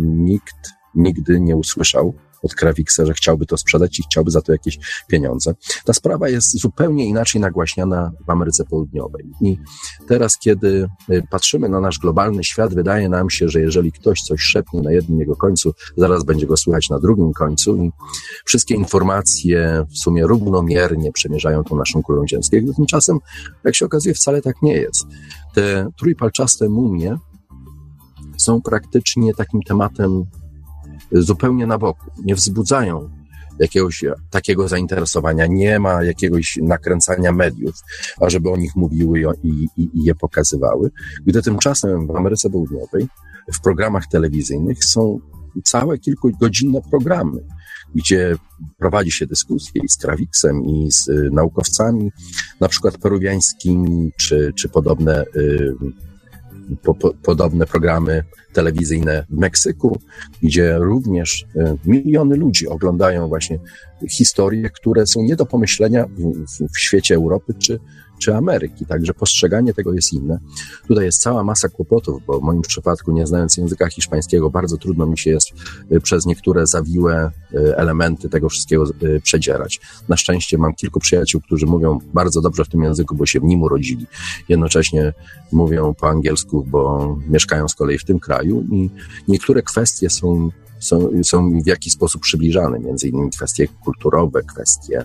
nikt nigdy nie usłyszał od Krawiksa, że chciałby to sprzedać i chciałby za to jakieś pieniądze. Ta sprawa jest zupełnie inaczej nagłaśniana w Ameryce Południowej. I teraz, kiedy y, patrzymy na nasz globalny świat, wydaje nam się, że jeżeli ktoś coś szepnie na jednym jego końcu, zaraz będzie go słychać na drugim końcu i wszystkie informacje w sumie równomiernie przemierzają tą naszą kulą ziemską. Tymczasem, jak się okazuje, wcale tak nie jest. Te trójpalczaste mumie są praktycznie takim tematem zupełnie na boku, nie wzbudzają jakiegoś takiego zainteresowania, nie ma jakiegoś nakręcania mediów, ażeby o nich mówiły i, i, i je pokazywały, gdy tymczasem w Ameryce Południowej w programach telewizyjnych są całe kilkugodzinne programy, gdzie prowadzi się dyskusje i z Krawiksem, i z y, naukowcami, na przykład peruwiańskimi, czy, czy podobne y, po, po, podobne programy telewizyjne w Meksyku, gdzie również e, miliony ludzi oglądają właśnie historie, które są nie do pomyślenia w, w, w świecie Europy czy, czy Ameryki. Także postrzeganie tego jest inne. Tutaj jest cała masa kłopotów, bo w moim przypadku, nie znając języka hiszpańskiego, bardzo trudno mi się jest y, przez niektóre zawiłe y, elementy tego wszystkiego y, przedzierać. Na szczęście mam kilku przyjaciół, którzy mówią bardzo dobrze w tym języku, bo się w nim urodzili. Jednocześnie mówią po angielsku, bo mieszkają z kolei w tym kraju i niektóre kwestie są są, są w jakiś sposób przybliżane, między innymi kwestie kulturowe, kwestie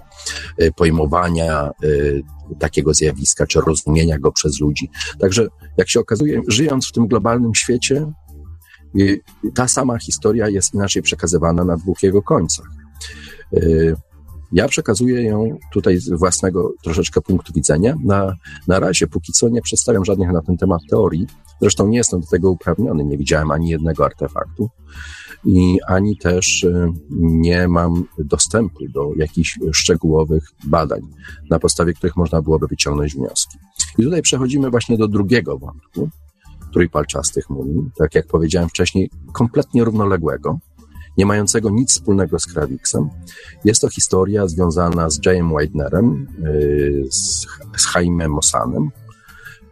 y, pojmowania y, takiego zjawiska, czy rozumienia go przez ludzi. Także, jak się okazuje, żyjąc w tym globalnym świecie, ta sama historia jest inaczej przekazywana na dwóch jego końcach. Ja przekazuję ją tutaj z własnego troszeczkę punktu widzenia. Na, na razie, póki co, nie przedstawiam żadnych na ten temat teorii. Zresztą nie jestem do tego uprawniony, nie widziałem ani jednego artefaktu i ani też y, nie mam dostępu do jakichś szczegółowych badań, na podstawie których można byłoby wyciągnąć wnioski. I tutaj przechodzimy właśnie do drugiego wątku trójpalczastych mumii, tak jak powiedziałem wcześniej, kompletnie równoległego, nie mającego nic wspólnego z Krawiksem. Jest to historia związana z Jayem Widenerem, y, z, z Jaime Mosanem,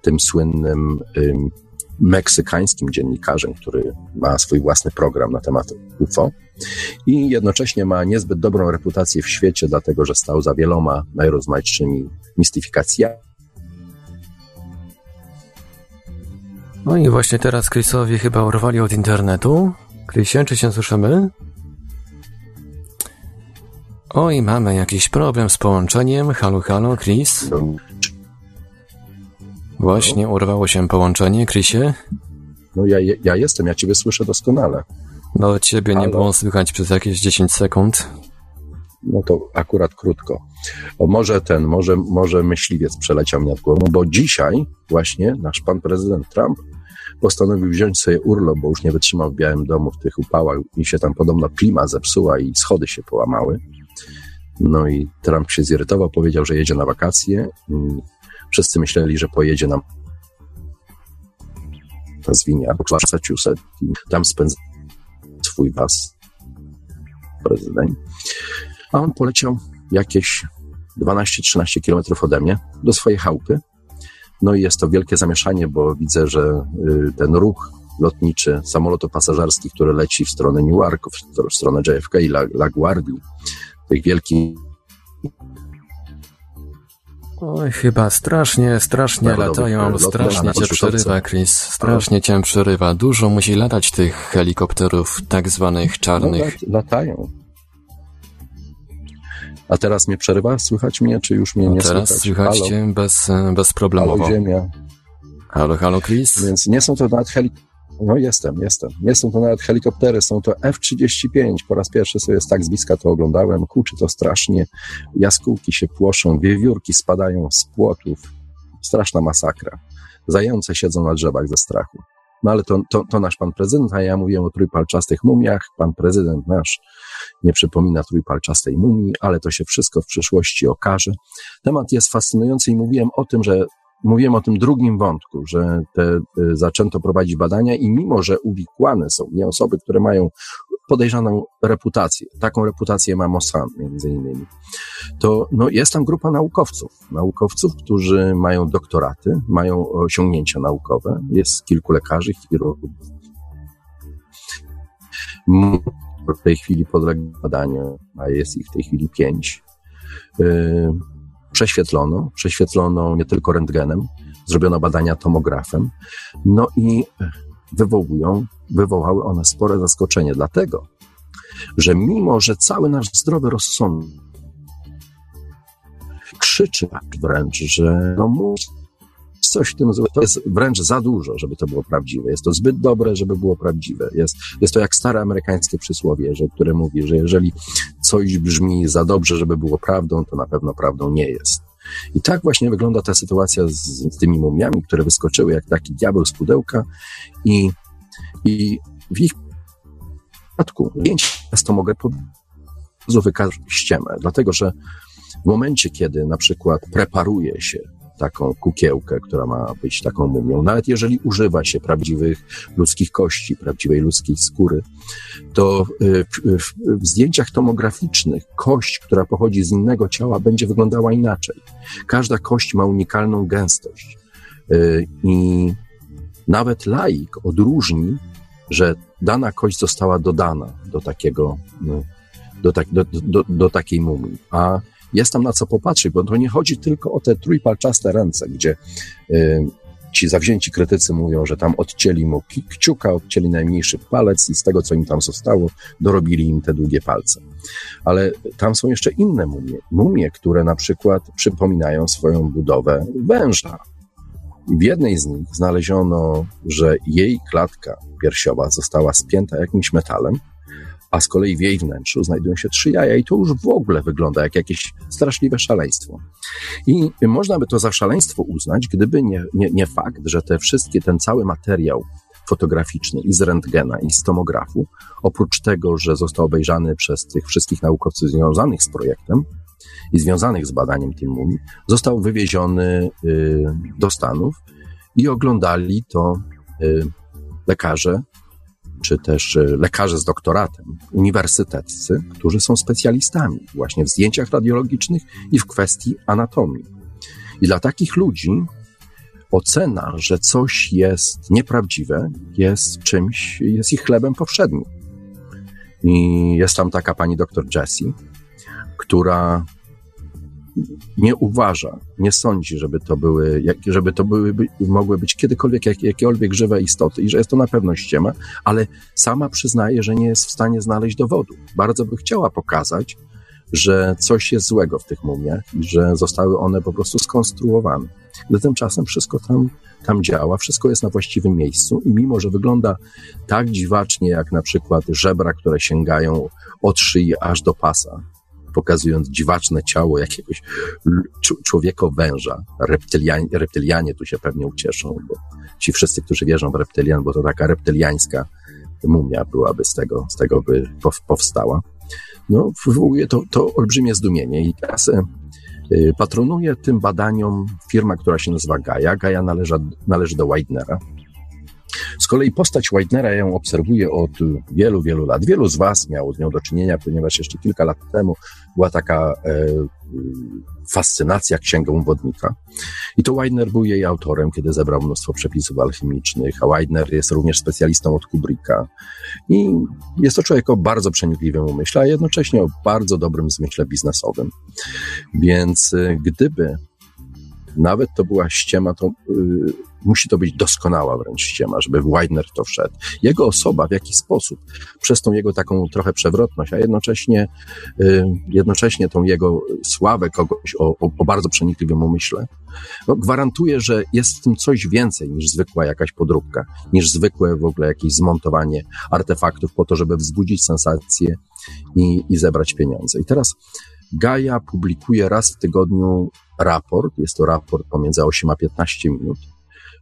tym słynnym meksykańskim dziennikarzem, który ma swój własny program na temat UFO i jednocześnie ma niezbyt dobrą reputację w świecie, dlatego że stał za wieloma najrozmaitszymi mistyfikacjami. No i właśnie teraz Chrisowi chyba urwali od internetu. Chrisie, czy się słyszymy? Oj, mamy jakiś problem z połączeniem. Halo, halo, Chris? Właśnie urwało się połączenie, Chrisie? No ja, ja jestem, ja ciebie słyszę doskonale. No ciebie nie było słychać przez jakieś 10 sekund. No to akurat krótko. O, może ten, może, może myśliwiec przeleciał mi nad głową, bo dzisiaj właśnie nasz pan prezydent Trump postanowił wziąć sobie urlop, bo już nie wytrzymał w Białym Domu w tych upałach i się tam podobno klima zepsuła i schody się połamały. No i Trump się zirytował, powiedział, że jedzie na wakacje Wszyscy myśleli, że pojedzie na nazwinie Massachusetts i tam spędza swój was prezydent. A on poleciał jakieś 12-13 kilometrów ode mnie do swojej chałupy. No i jest to wielkie zamieszanie, bo widzę, że y, ten ruch lotniczy samolotu pasażerski, który leci w stronę Newarku, w stronę JFK i LaGuardia, tych wielkich Oj, chyba strasznie, strasznie latają, strasznie cię przerywa, Chris, strasznie cię przerywa. Dużo musi latać tych helikopterów tak zwanych No, czarnych. lat, latają. A teraz mnie przerywa? Słychać mnie, czy już mnie No nie teraz słychać? słychać Halo? cię bez, Halo, bezproblemowo. ziemia. Halo, halo, Chris? Więc nie są to nawet helikoptery. No jestem, jestem. Nie są to nawet helikoptery, są to F-35. Po raz pierwszy sobie z tak z bliska to oglądałem. Kuczy to strasznie. Jaskółki się płoszą, wiewiórki spadają z płotów. Straszna masakra. Zające siedzą na drzewach ze strachu. No ale to, to, to nasz pan prezydent, a ja mówiłem o trójpalczastych mumiach. Pan prezydent nasz nie przypomina trójpalczastej mumii, ale to się wszystko w przyszłości okaże. Temat jest fascynujący i mówiłem o tym, że Mówiłem o tym drugim wątku, że te, y, zaczęto prowadzić badania i mimo, że uwikłane są nie osoby, które mają podejrzaną reputację, taką reputację ma Mossad między innymi, to no, jest tam grupa naukowców, naukowców, którzy mają doktoraty, mają osiągnięcia naukowe, jest kilku lekarzy, chirurgów, w tej chwili podległ badaniu, a jest ich w tej chwili pięć. Y, prześwietlono, prześwietlono nie tylko rentgenem, zrobiono badania tomografem, no i wywołują, wywołały one spore zaskoczenie, dlatego, że mimo, że cały nasz zdrowy rozsądek krzyczy wręcz, że no musi coś w tym złego, to jest wręcz za dużo, żeby to było prawdziwe. Jest to zbyt dobre, żeby było prawdziwe. Jest, jest to jak stare amerykańskie przysłowie, że, które mówi, że jeżeli coś brzmi za dobrze, żeby było prawdą, to na pewno prawdą nie jest. I tak właśnie wygląda ta sytuacja z, z tymi mumiami, które wyskoczyły jak taki diabeł z pudełka i, i w ich przypadku to mogę wykazać ściemę, dlatego że w momencie, kiedy na przykład preparuje się taką kukiełkę, która ma być taką mumią, nawet jeżeli używa się prawdziwych ludzkich kości, prawdziwej ludzkiej skóry, to y, w, w, zdjęciach tomograficznych kość, która pochodzi z innego ciała, będzie wyglądała inaczej. Każda kość ma unikalną gęstość. Y, I nawet laik odróżni, że dana kość została dodana do takiego, y, do, tak, do, do, do takiej mumii. A jest tam na co popatrzeć, bo to nie chodzi tylko o te trójpalczaste ręce, gdzie y, ci zawzięci krytycy mówią, że tam odcięli mu kciuka, odcięli najmniejszy palec i z tego, co im tam zostało, dorobili im te długie palce. Ale tam są jeszcze inne mumie. Mumie, które na przykład przypominają swoją budowę węża. W jednej z nich znaleziono, że jej klatka piersiowa została spięta jakimś metalem, a z kolei w jej wnętrzu znajdują się trzy jaja i to już w ogóle wygląda jak jakieś straszliwe szaleństwo. I można by to za szaleństwo uznać, gdyby nie, nie, nie fakt, że te wszystkie, ten cały materiał fotograficzny i z rentgena, i z tomografu, oprócz tego, że został obejrzany przez tych wszystkich naukowców związanych z projektem i związanych z badaniem tej mumii, został wywieziony y, do Stanów i oglądali to y, lekarze czy też lekarze z doktoratem, uniwersyteccy, którzy są specjalistami właśnie w zdjęciach radiologicznych i w kwestii anatomii. I dla takich ludzi ocena, że coś jest nieprawdziwe, jest czymś, jest ich chlebem powszednim. I jest tam taka pani doktor Jessie, która nie uważa, nie sądzi, żeby to były, żeby to były, mogły być kiedykolwiek jak, jakiekolwiek żywe istoty i że jest to na pewno ściema, ale sama przyznaje, że nie jest w stanie znaleźć dowodu. Bardzo by chciała pokazać, że coś jest złego w tych mumiach i że zostały one po prostu skonstruowane. Ale tymczasem wszystko tam, tam działa, wszystko jest na właściwym miejscu i mimo, że wygląda tak dziwacznie, jak na przykład żebra, które sięgają od szyi aż do pasa, pokazując dziwaczne ciało jakiegoś człowieka węża. Reptylianie, reptylianie tu się pewnie ucieszą, bo ci wszyscy, którzy wierzą w reptylian, bo to taka reptyliańska mumia byłaby z tego, z tego by powstała. No, wywołuje to, to olbrzymie zdumienie i teraz y, patronuje tym badaniom firma, która się nazywa Gaia. Gaia należy, należy do Widener'a. Z kolei postać Widener'a ja ją obserwuję od wielu, wielu lat. Wielu z Was miało z nią do czynienia, ponieważ jeszcze kilka lat temu była taka e, fascynacja księgą wodnika. I to Widener był jej autorem, kiedy zebrał mnóstwo przepisów alchemicznych, a Widener jest również specjalistą od Kubricka. I jest to człowiek o bardzo przenikliwym umyśle, a jednocześnie o bardzo dobrym zmyśle biznesowym. Więc gdyby nawet to była ściema, to yy, musi to być doskonała wręcz ściema, żeby Widener to wszedł. Jego osoba w jakiś sposób, przez tą jego taką trochę przewrotność, a jednocześnie, yy, jednocześnie tą jego sławę kogoś o, o, bardzo przenikliwym umyśle, no, gwarantuje, że jest w tym coś więcej niż zwykła jakaś podróbka, niż zwykłe w ogóle jakieś zmontowanie artefaktów po to, żeby wzbudzić sensację i, i zebrać pieniądze. I teraz Gaia publikuje raz w tygodniu raport, jest to raport pomiędzy 8 a 15 minut,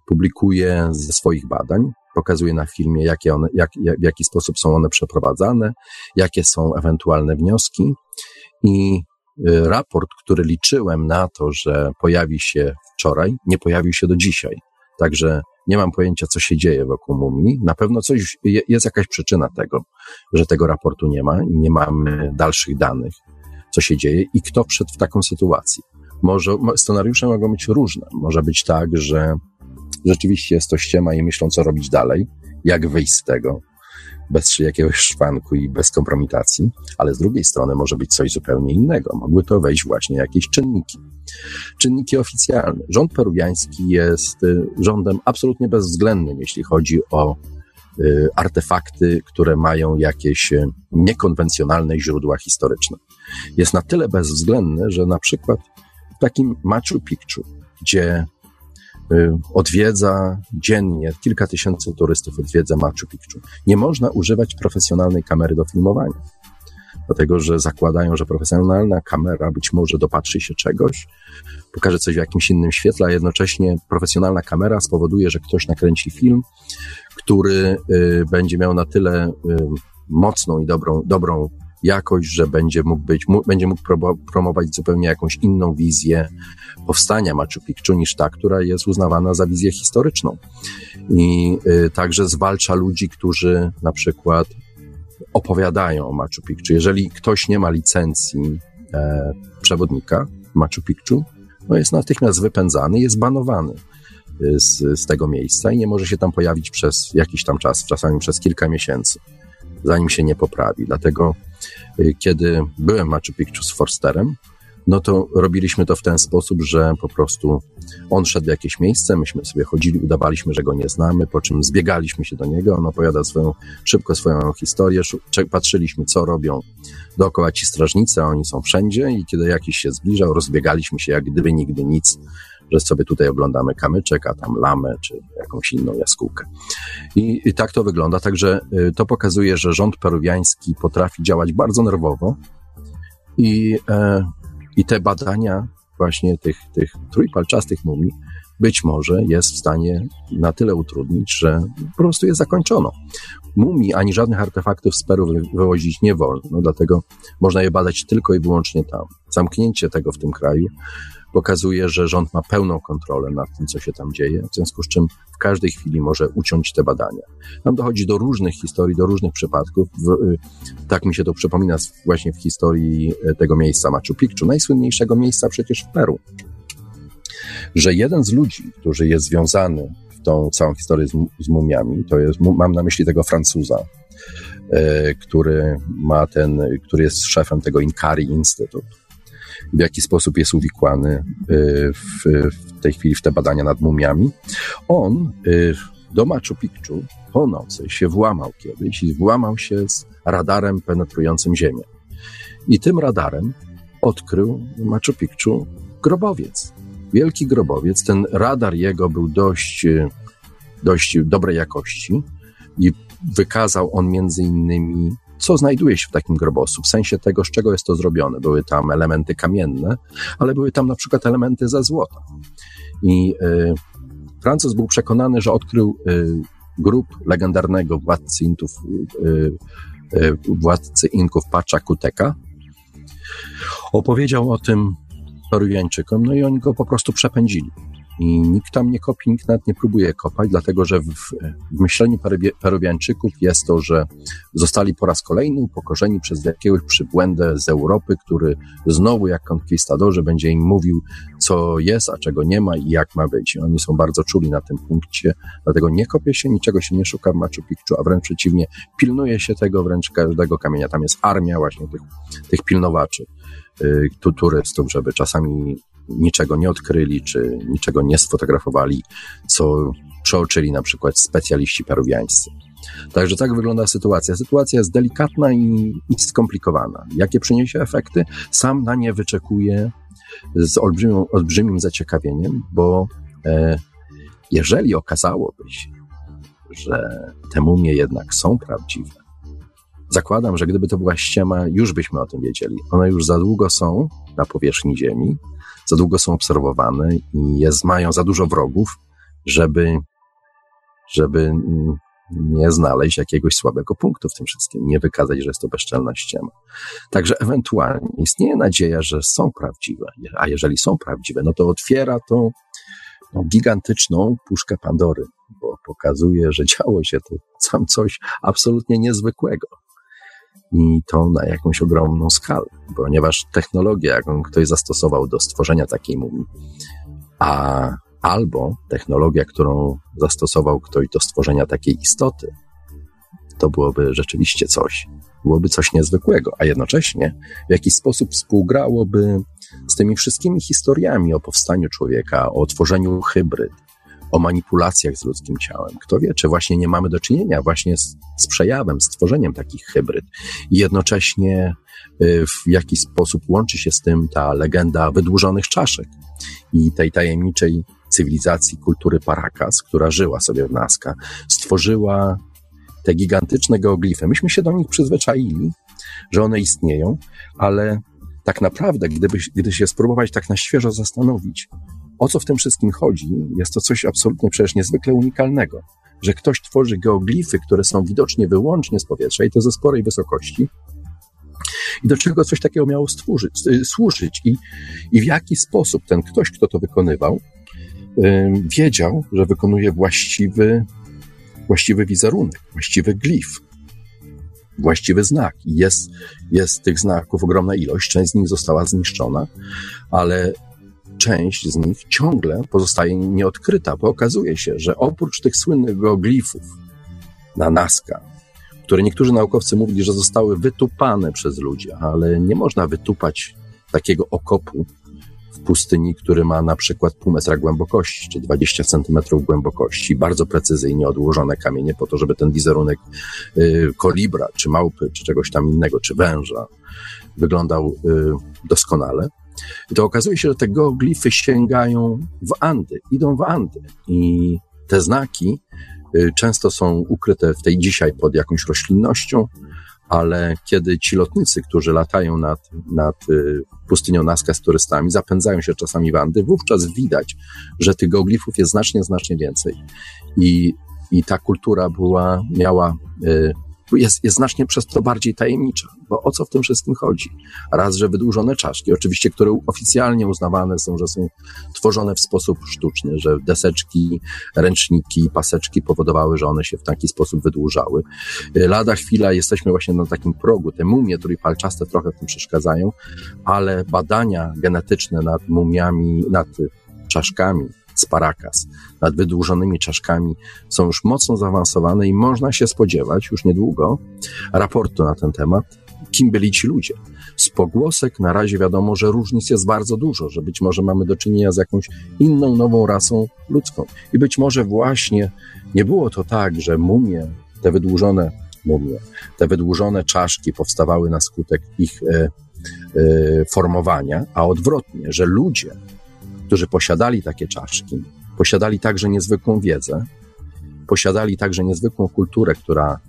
publikuje ze swoich badań, pokazuje na filmie, jakie one, jak, jak, w jaki sposób są one przeprowadzane, jakie są ewentualne wnioski i y, raport, który liczyłem na to, że pojawi się wczoraj, nie pojawił się do dzisiaj. Także nie mam pojęcia, co się dzieje wokół mumii. Na pewno coś, jest jakaś przyczyna tego, że tego raportu nie ma i nie mamy dalszych danych, co się dzieje i kto wszedł w taką sytuację. Może, scenariusze mogą być różne. Może być tak, że rzeczywiście jest to ściema i myślą, co robić dalej, jak wyjść z tego, bez jakiegoś szwanku i bez kompromitacji, ale z drugiej strony może być coś zupełnie innego. Mogły to wejść właśnie jakieś czynniki. Czynniki oficjalne. Rząd peruwiański jest y, rządem absolutnie bezwzględnym, jeśli chodzi o y, artefakty, które mają jakieś y, niekonwencjonalne źródła historyczne. Jest na tyle bezwzględny, że na przykład w takim Machu Picchu, gdzie odwiedza dziennie, kilka tysięcy turystów odwiedza Machu Picchu. Nie można używać profesjonalnej kamery do filmowania, dlatego że zakładają, że profesjonalna kamera być może dopatrzy się czegoś, pokaże coś w jakimś innym świetle, a jednocześnie profesjonalna kamera spowoduje, że ktoś nakręci film, który y, będzie miał na tyle y, mocną i dobrą, dobrą jakość, że będzie mógł być, będzie mógł promować zupełnie jakąś inną wizję powstania Machu Picchu niż ta, która jest uznawana za wizję historyczną. I y, także zwalcza ludzi, którzy na przykład opowiadają o Machu Picchu. Jeżeli ktoś nie ma licencji e, przewodnika Machu Picchu, no jest natychmiast wypędzany, jest banowany y, z, z tego miejsca i nie może się tam pojawić przez jakiś tam czas, czasami przez kilka miesięcy, zanim się nie poprawi. Dlatego kiedy byłem Machu Picchu z Forsterem, no to robiliśmy to w ten sposób, że po prostu on szedł w jakieś miejsce, myśmy sobie chodzili, udawaliśmy, że go nie znamy, po czym zbiegaliśmy się do niego, on opowiada swoją, szybko swoją historię, patrzyliśmy, co robią dookoła ci strażnicy, a oni są wszędzie i kiedy jakiś się zbliżał, rozbiegaliśmy się jak gdyby nigdy nic, że sobie tutaj oglądamy kamyczek, a tam lamę, czy jakąś inną jaskółkę. I, i tak to wygląda, także y, to pokazuje, że rząd peruwiański potrafi działać bardzo nerwowo i, e, i te badania właśnie tych, tych trójpalczastych mumii być może jest w stanie na tyle utrudnić, że po prostu je zakończono. Mumii ani żadnych artefaktów z Peru wywozić nie wolno, dlatego można je badać tylko i wyłącznie tam. Zamknięcie tego w tym kraju pokazuje, że rząd ma pełną kontrolę nad tym, co się tam dzieje, w związku z czym w każdej chwili może uciąć te badania. Tam dochodzi do różnych historii, do różnych przypadków. Y, tak mi się to przypomina właśnie w historii y, tego miejsca Machu Picchu, najsłynniejszego miejsca przecież w Peru. Że jeden z ludzi, który jest związany w tą całą historię z, z mumiami, to jest, mam na myśli tego Francuza, y, który ma ten, który jest szefem tego Inkari Instytut, w jaki sposób jest uwikłany y, w, w tej chwili w te badania nad mumiami. On y, do Machu Picchu po nocy się włamał kiedyś i włamał się z radarem penetrującym Ziemię. I tym radarem odkrył Machu Picchu grobowiec. Wielki grobowiec. Ten radar jego był dość, y, dość dobrej jakości i wykazał on między innymi co znajduje się w takim grobosu, w sensie tego, z czego jest to zrobione. Były tam elementy kamienne, ale były tam na przykład elementy ze złota. I y, Francuz był przekonany, że odkrył y, grób legendarnego władcy Intów, y, y, władcy Inków Pacha Kuteka. Opowiedział o tym Peruwiańczykom, no i oni go po prostu przepędzili. I nikt tam nie kopi, nikt nawet nie próbuje kopać, dlatego że w, w myśleniu Peruwiańczyków jest to, że zostali po raz kolejny upokorzeni przez jakiegoś przybłędę z Europy, który znowu jak konkwistadorzy będzie im mówił, co jest, a czego nie ma i jak ma być. I oni są bardzo czuli na tym punkcie, dlatego nie kopie się, niczego się nie szuka w Machu Picchu, a wręcz przeciwnie, pilnuje się tego wręcz każdego kamienia. Tam jest armia właśnie tych, tych pilnowaczy, y, turystów, żeby czasami niczego nie odkryli, czy niczego nie sfotografowali, co przeoczyli na przykład specjaliści peruwiańscy. Także tak wygląda sytuacja. Sytuacja jest delikatna i, i skomplikowana. Jakie przyniesie efekty? Sam na nie wyczekuję z olbrzymim zaciekawieniem, bo e, jeżeli okazałoby się, że te mumie jednak są prawdziwe, zakładam, że gdyby to była ściema, już byśmy o tym wiedzieli. One już za długo są na powierzchni Ziemi, za długo są obserwowane i jest, mają za dużo wrogów, żeby, żeby mm, nie znaleźć jakiegoś słabego punktu w tym wszystkim, nie wykazać, że jest to bezczelna ściema. Także ewentualnie istnieje nadzieja, że są prawdziwe, a jeżeli są prawdziwe, no to otwiera to no, gigantyczną puszkę Pandory, bo pokazuje, że działo się tu sam coś absolutnie niezwykłego. I to na jakąś ogromną skalę, ponieważ technologia, jaką ktoś zastosował do stworzenia takiej mumii, a albo technologia, którą zastosował ktoś do stworzenia takiej istoty, to byłoby rzeczywiście coś, byłoby coś niezwykłego, a jednocześnie w jakiś sposób współgrałoby z tymi wszystkimi historiami o powstaniu człowieka, o tworzeniu hybryd, o manipulacjach z ludzkim ciałem. Kto wie, czy właśnie nie mamy do czynienia właśnie z, z przejawem, z tworzeniem takich hybryd i jednocześnie y, w jakiś sposób łączy się z tym ta legenda wydłużonych czaszek i tej tajemniczej cywilizacji kultury Paracas, która żyła sobie w Nazca, stworzyła te gigantyczne geoglify. Myśmy się do nich przyzwyczaili, że one istnieją, ale tak naprawdę, gdyby, gdy się spróbować tak na świeżo zastanowić, o co w tym wszystkim chodzi, jest to coś absolutnie przecież niezwykle unikalnego, że ktoś tworzy geoglify, które są widocznie wyłącznie z powietrza i to ze sporej wysokości, i do czego coś takiego miało stworzyć, służyć i, i w jaki sposób ten ktoś, kto to wykonywał, wiedział, że wykonuje właściwy, właściwy wizerunek, właściwy glif, właściwy znak. Jest, jest tych znaków ogromna ilość, część z nich została zniszczona, ale część z nich ciągle pozostaje nieodkryta, bo okazuje się, że oprócz tych słynnych geoglifów na Nazca, które niektórzy naukowcy mówili, że zostały wytupane przez ludzi, ale nie można wytupać takiego okopu w pustyni, który ma na przykład pół metra głębokości, czy 20 centymetrów głębokości, bardzo precyzyjnie odłożone kamienie po to, żeby ten wizerunek y, kolibra, czy małpy, czy czegoś tam innego, czy węża wyglądał y, doskonale. To okazuje się, że te geoglify sięgają w Andy, idą w Andy i te znaki y, często są ukryte w tej dzisiaj pod jakąś roślinnością, ale kiedy ci lotnicy, którzy latają nad, nad y, pustynią Nazca z turystami, zapędzają się czasami w Andy, wówczas widać, że tych geoglifów jest znacznie, znacznie więcej. I, i ta kultura była, miała y, jest, jest znacznie przez to bardziej tajemnicza, bo o co w tym wszystkim chodzi? Raz, że wydłużone czaszki, oczywiście, które oficjalnie uznawane są, że są tworzone w sposób sztuczny, że deseczki, ręczniki, paseczki powodowały, że one się w taki sposób wydłużały. Lada chwila jesteśmy właśnie na takim progu. Te mumie trójpalczaste trochę w tym przeszkadzają, ale badania genetyczne nad mumiami, nad czaszkami, z Paracas nad wydłużonymi czaszkami są już mocno zaawansowane i można się spodziewać już niedługo raportu na ten temat, kim byli ci ludzie. Z pogłosek na razie wiadomo, że różnic jest bardzo dużo, że być może mamy do czynienia z jakąś inną, nową rasą ludzką. I być może właśnie nie było to tak, że mumie, te wydłużone mumie, te wydłużone czaszki powstawały na skutek ich e, e, formowania, a odwrotnie, że ludzie którzy posiadali takie czaszki, posiadali także niezwykłą wiedzę, posiadali także niezwykłą kulturę, która,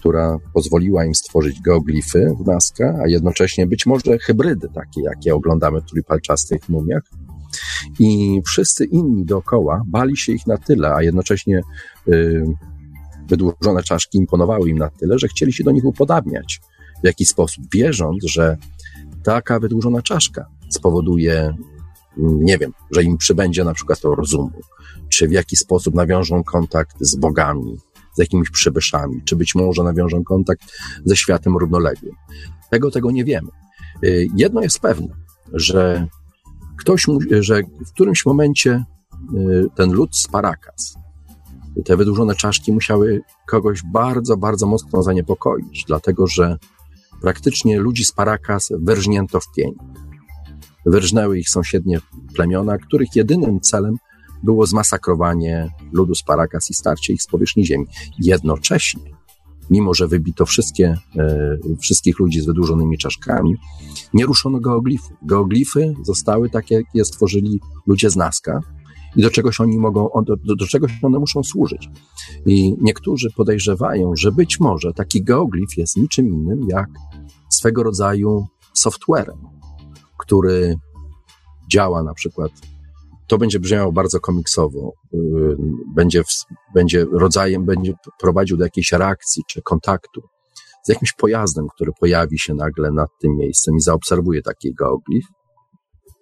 która pozwoliła im stworzyć geoglify w Nazca, a jednocześnie być może hybrydy takie, jakie oglądamy w trójpalczastych mumiach. I wszyscy inni dookoła bali się ich na tyle, a jednocześnie y, wydłużone czaszki imponowały im na tyle, że chcieli się do nich upodabniać w jakiś sposób, wierząc, że taka wydłużona czaszka spowoduje nie wiem, że im przybędzie na przykład to rozumu, czy w jaki sposób nawiążą kontakt z bogami, z jakimiś przybyszami, czy być może nawiążą kontakt ze światem równoległym. Tego, tego nie wiemy. Y, jedno jest pewne, że ktoś, że w którymś momencie y, ten lud z Paracas, te wydłużone czaszki musiały kogoś bardzo, bardzo mocno zaniepokoić, dlatego że praktycznie ludzi z Paracas wyrżnięto w pień wyrżnęły ich sąsiednie plemiona, których jedynym celem było zmasakrowanie ludu z Parakas i starcie ich z powierzchni ziemi. Jednocześnie, mimo że wybito wszystkie, e, wszystkich ludzi z wydłużonymi czaszkami, nie ruszono geoglifów. Geoglify zostały takie, jak je stworzyli ludzie z Nazca i do czegoś oni mogą, do, do czegoś one muszą służyć. I niektórzy podejrzewają, że być może taki geoglif jest niczym innym jak swego rodzaju softwarem, który działa na przykład to będzie brzmiało bardzo komiksowo. Y, będzie, będzie rodzajem, będzie prowadził do jakiejś reakcji czy kontaktu z jakimś pojazdem, który pojawi się nagle nad tym miejscem i zaobserwuje taki geoglif.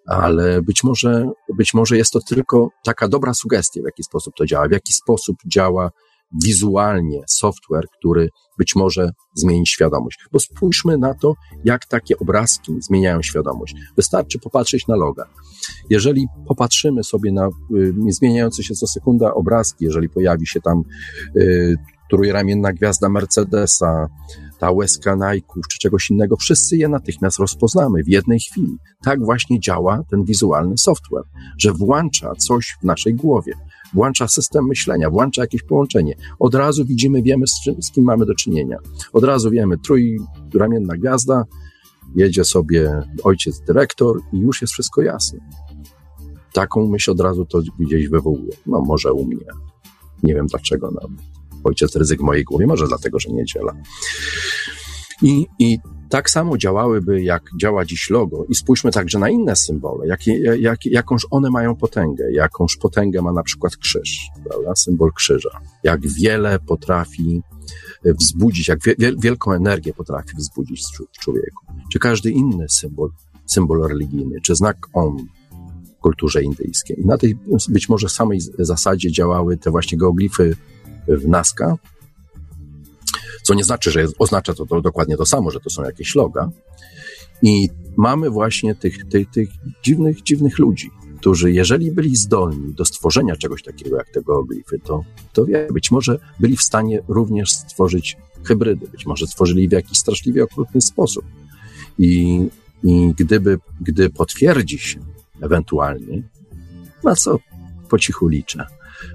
Ale być może, być może jest to tylko taka dobra sugestia, w jaki sposób to działa, w jaki sposób działa wizualnie software, który być może zmieni świadomość. Bo spójrzmy na to, jak takie obrazki zmieniają świadomość. Wystarczy popatrzeć na loga. Jeżeli popatrzymy sobie na y, zmieniające się co sekunda obrazki, jeżeli pojawi się tam y, trójramienna gwiazda Mercedesa, ta łezka Nike'ów czy czegoś innego, wszyscy je natychmiast rozpoznamy w jednej chwili. Tak właśnie działa ten wizualny software, że włącza coś w naszej głowie włącza system myślenia, włącza jakieś połączenie. Od razu widzimy, wiemy z, czym, z kim mamy do czynienia. Od razu wiemy, trójramienna gwiazda, jedzie sobie ojciec dyrektor i już jest wszystko jasne. Taką myśl od razu to gdzieś wywołuje. No może u mnie. Nie wiem dlaczego. No. Ojciec ryzyk w mojej głowie, może dlatego, że niedziela. I, I tak samo działałyby, jak działa dziś logo. I spójrzmy także na inne symbole, jak, jak, jakąż one mają potęgę, jakąż potęgę ma na przykład krzyż, prawda? symbol krzyża. Jak wiele potrafi wzbudzić, jak wie, wielką energię potrafi wzbudzić w człowieku. Czy każdy inny symbol, symbol religijny, czy znak Om w kulturze indyjskiej. I na tej być może samej zasadzie działały te właśnie geoglify w Nazca, co nie znaczy, że oznacza to, to dokładnie to samo, że to są jakieś loga. I mamy właśnie tych, tych, tych dziwnych, dziwnych ludzi, którzy jeżeli byli zdolni do stworzenia czegoś takiego jak te geoglify, to, to wie, być może byli w stanie również stworzyć hybrydy, być może stworzyli w jakiś straszliwie okrutny sposób. I, i gdyby, gdy potwierdzi się ewentualnie, na co po cichu liczę,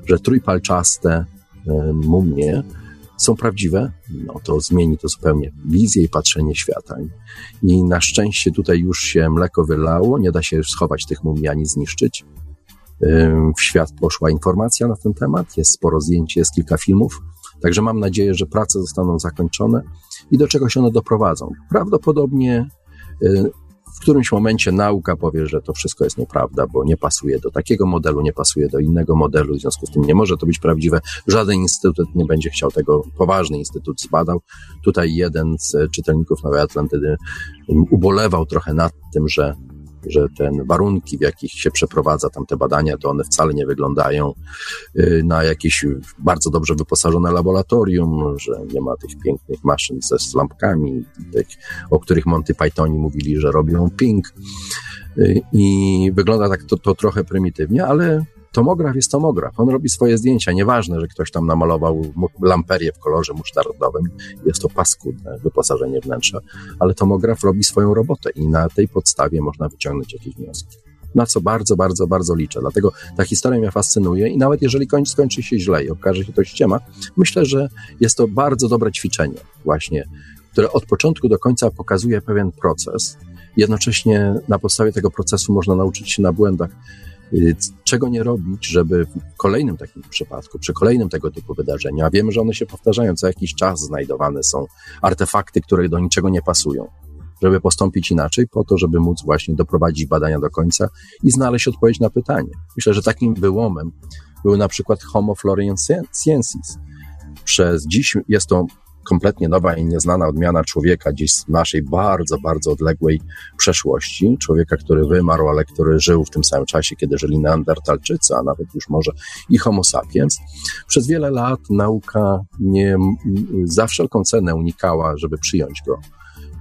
że trójpalczaste e, mumie są prawdziwe, no to zmieni to zupełnie wizję i patrzenie świata. I na szczęście tutaj już się mleko wylało, nie da się już schować tych mumii ani zniszczyć. W świat poszła informacja na ten temat, jest sporo zdjęć, jest kilka filmów, także mam nadzieję, że prace zostaną zakończone i do czegoś one doprowadzą. Prawdopodobnie y, w którymś momencie nauka powie, że to wszystko jest nieprawda, bo nie pasuje do takiego modelu, nie pasuje do innego modelu, w związku z tym nie może to być prawdziwe. Żaden instytut nie będzie chciał tego, poważny instytut zbadał. Tutaj jeden z czytelników Nowej Atlantydy ubolewał trochę nad tym, że że te warunki, w jakich się przeprowadza tam te badania, to one wcale nie wyglądają y, na jakieś bardzo dobrze wyposażone laboratorium, że nie ma tych pięknych maszyn ze lampkami, tych, o których Monty Pythoni mówili, że robią ping. Y, I wygląda tak to, to trochę prymitywnie, ale tomograf jest tomograf. On robi swoje zdjęcia. Nieważne, że ktoś tam namalował lamperię w kolorze musztardowym. Jest to paskudne wyposażenie wnętrza, ale tomograf robi swoją robotę i na tej podstawie można wyciągnąć jakieś wnioski. Na co bardzo, bardzo, bardzo liczę. Dlatego ta historia mnie fascynuje i nawet jeżeli kończy, skończy się źle i okaże się to ściema, myślę, że jest to bardzo dobre ćwiczenie właśnie, które od początku do końca pokazuje pewien proces. Jednocześnie na podstawie tego procesu można nauczyć się na błędach czego nie robić, żeby w kolejnym takim przypadku, przy kolejnym tego typu wydarzeniu, a wiemy, że one się powtarzają, co jakiś czas znajdowane są artefakty, które do niczego nie pasują, żeby postąpić inaczej, po to, żeby móc właśnie doprowadzić badania do końca i znaleźć odpowiedź na pytanie. Myślę, że takim wyłomem był na przykład Homo floresiensis. Przez dziś jest to kompletnie nowa i nieznana odmiana człowieka gdzieś z naszej bardzo, bardzo odległej przeszłości. Człowieka, który wymarł, ale który żył w tym samym czasie, kiedy żyli neandertalczycy, a nawet już może i homo sapiens. Przez wiele lat nauka nie, za wszelką cenę unikała, żeby przyjąć go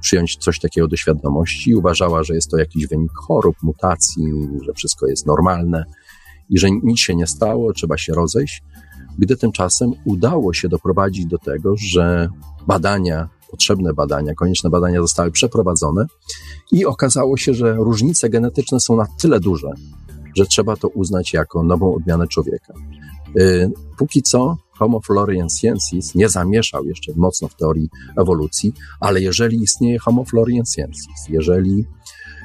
przyjąć coś takiego do świadomości. Uważała, że jest to jakiś wynik chorób, mutacji, że wszystko jest normalne i że nic się nie stało, trzeba się rozejść gdy tymczasem udało się doprowadzić do tego, że badania potrzebne badania, konieczne badania zostały przeprowadzone i okazało się, że różnice genetyczne są na tyle duże, że trzeba to uznać jako nową odmianę człowieka. Y, póki co Homo floresiensis nie zamieszał jeszcze mocno w teorii ewolucji, ale jeżeli istnieje Homo floresiensis, jeżeli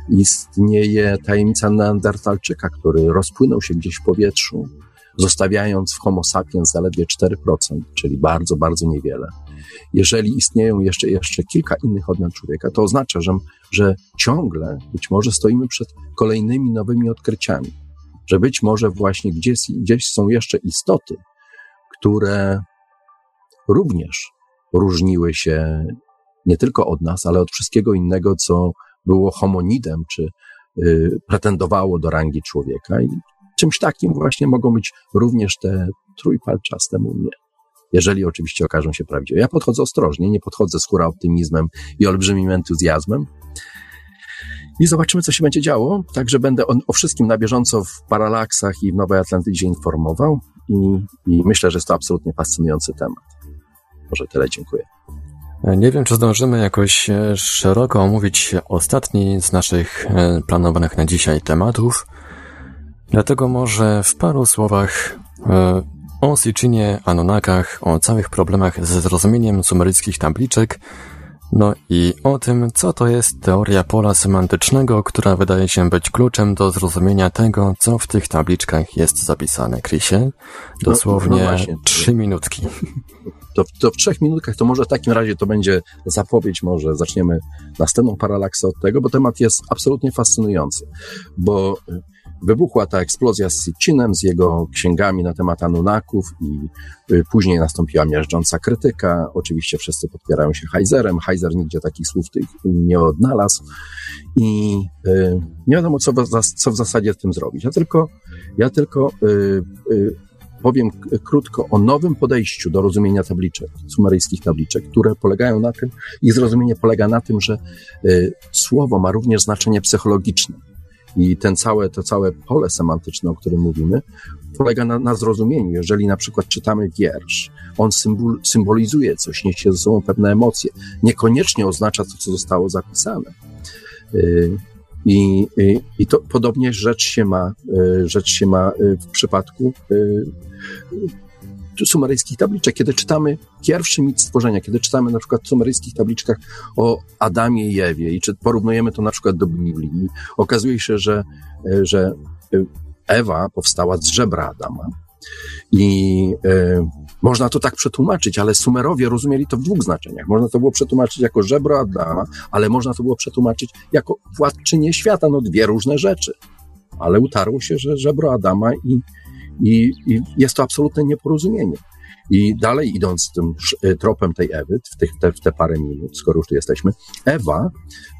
istnieje tajemnica Neandertalczyka, który rozpłynął się gdzieś w powietrzu, zostawiając w Homo sapiens zaledwie 4%, czyli bardzo, bardzo niewiele. Jeżeli istnieją jeszcze, jeszcze kilka innych odmian człowieka, to oznacza, że, że ciągle być może stoimy przed kolejnymi nowymi odkryciami, że być może właśnie gdzieś, gdzieś są jeszcze istoty, które również różniły się nie tylko od nas, ale od wszystkiego innego, co było homonidem, czy y, pretendowało do rangi człowieka. I czymś takim właśnie mogą być również te trójpalczaste mumie. Jeżeli oczywiście okażą się prawdziwe. Ja podchodzę ostrożnie, nie podchodzę z hura optymizmem i olbrzymim entuzjazmem. I zobaczymy, co się będzie działo. Także będę o, o wszystkim na bieżąco w Paralaksach i w Nowej Atlantydzie informował. I, I myślę, że jest to absolutnie fascynujący temat. Może tyle, dziękuję. Nie wiem, czy zdążymy jakoś e, szeroko omówić ostatni z naszych e, planowanych na dzisiaj tematów. Dlatego może w paru słowach e, o Sitchinie, Anunakach, o całych problemach ze zrozumieniem sumeryjskich tabliczek, no i o tym, co to jest teoria pola semantycznego, która wydaje się być kluczem do zrozumienia tego, co w tych tabliczkach jest zapisane. Chrisie, dosłownie no, no trzy minutki. To, to, w trzech minutkach, to może w takim razie to będzie zapowiedź, może zaczniemy następną paralaksę od tego, bo temat jest absolutnie fascynujący, bo Wybuchła ta eksplozja z Sitchinem, z jego księgami na temat Anunnaków i y, później nastąpiła miażdżąca krytyka. Oczywiście wszyscy podpierają się Heizerem. Heiser nigdzie takich słów tych nie odnalazł i y, nie wiadomo, co, co w zasadzie z tym zrobić. Ja tylko, ja tylko y, powiem krótko o nowym podejściu do rozumienia tabliczek, sumeryjskich tabliczek, które polegają na tym, ich zrozumienie polega na tym, że słowo ma również znaczenie psychologiczne. I ten całe, to całe pole semantyczne, o którym mówimy, polega na, na zrozumieniu. Jeżeli na przykład czytamy wiersz, on symbol, symbolizuje coś, niesie ze sobą pewne emocje, niekoniecznie oznacza to, co zostało zapisane. Y, I, i, I to podobnie rzecz się ma, y, rzecz się ma y, w przypadku sumeryjskich tabliczek. Kiedy czytamy pierwszy mit stworzenia, kiedy czytamy na przykład w sumeryjskich tabliczkach o Adamie i Ewie i czy porównujemy to na przykład do Biblii, okazuje się, że, że Ewa powstała z żebra Adama. I e, można to tak przetłumaczyć, ale Sumerowie rozumieli to w dwóch znaczeniach. Można to było przetłumaczyć jako żebro Adama, ale można to było przetłumaczyć jako władczynię świata. No dwie różne rzeczy. Ale utarło się, że żebro Adama i, i, I, jest to absolutne nieporozumienie. I dalej idąc tym e, tropem tej Ewy, w, tych, te, w te parę minut, skoro już tu jesteśmy, Ewa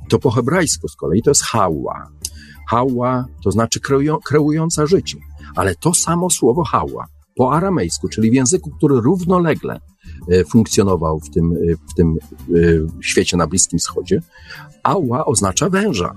to po hebrajsku z kolei to jest Hała. Hała to znaczy kreują, kreująca życie, ale to samo słowo Hała po aramejsku, czyli w języku, który równolegle e, funkcjonował w tym, e, w tym świecie na Bliskim Wschodzie, Ała oznacza węża.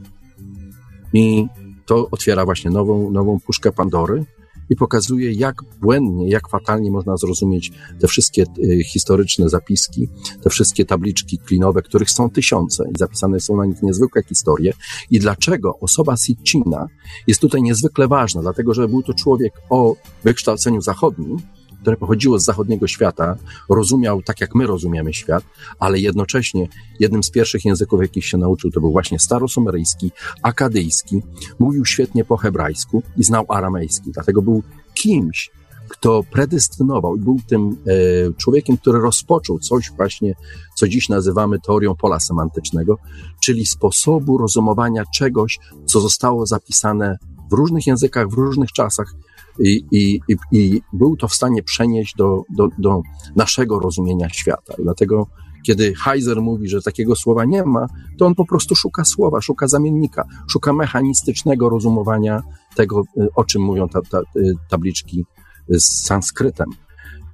I to otwiera właśnie nową, nową puszkę Pandory, i pokazuje, jak błędnie, jak fatalnie można zrozumieć te wszystkie y, historyczne zapiski, te wszystkie tabliczki klinowe, których są tysiące i zapisane są na nich niezwykłe historie. I dlaczego osoba Sitchina jest tutaj niezwykle ważna, dlatego że był to człowiek o wykształceniu zachodnim, które pochodziło z zachodniego świata, rozumiał tak, jak my rozumiemy świat, ale jednocześnie jednym z pierwszych języków, jakich się nauczył, to był właśnie starosumeryjski, akadyjski, mówił świetnie po hebrajsku i znał aramejski, dlatego był kimś, kto predestynował i był tym e, człowiekiem, który rozpoczął coś właśnie, co dziś nazywamy teorią pola semantycznego, czyli sposobu rozumowania czegoś, co zostało zapisane w różnych językach, w różnych czasach i, i, i był to w stanie przenieść do, do, do naszego rozumienia świata. Dlatego, kiedy Heiser mówi, że takiego słowa nie ma, to on po prostu szuka słowa, szuka zamiennika, szuka mechanistycznego rozumowania tego, o czym mówią ta, ta, tabliczki z sanskrytem.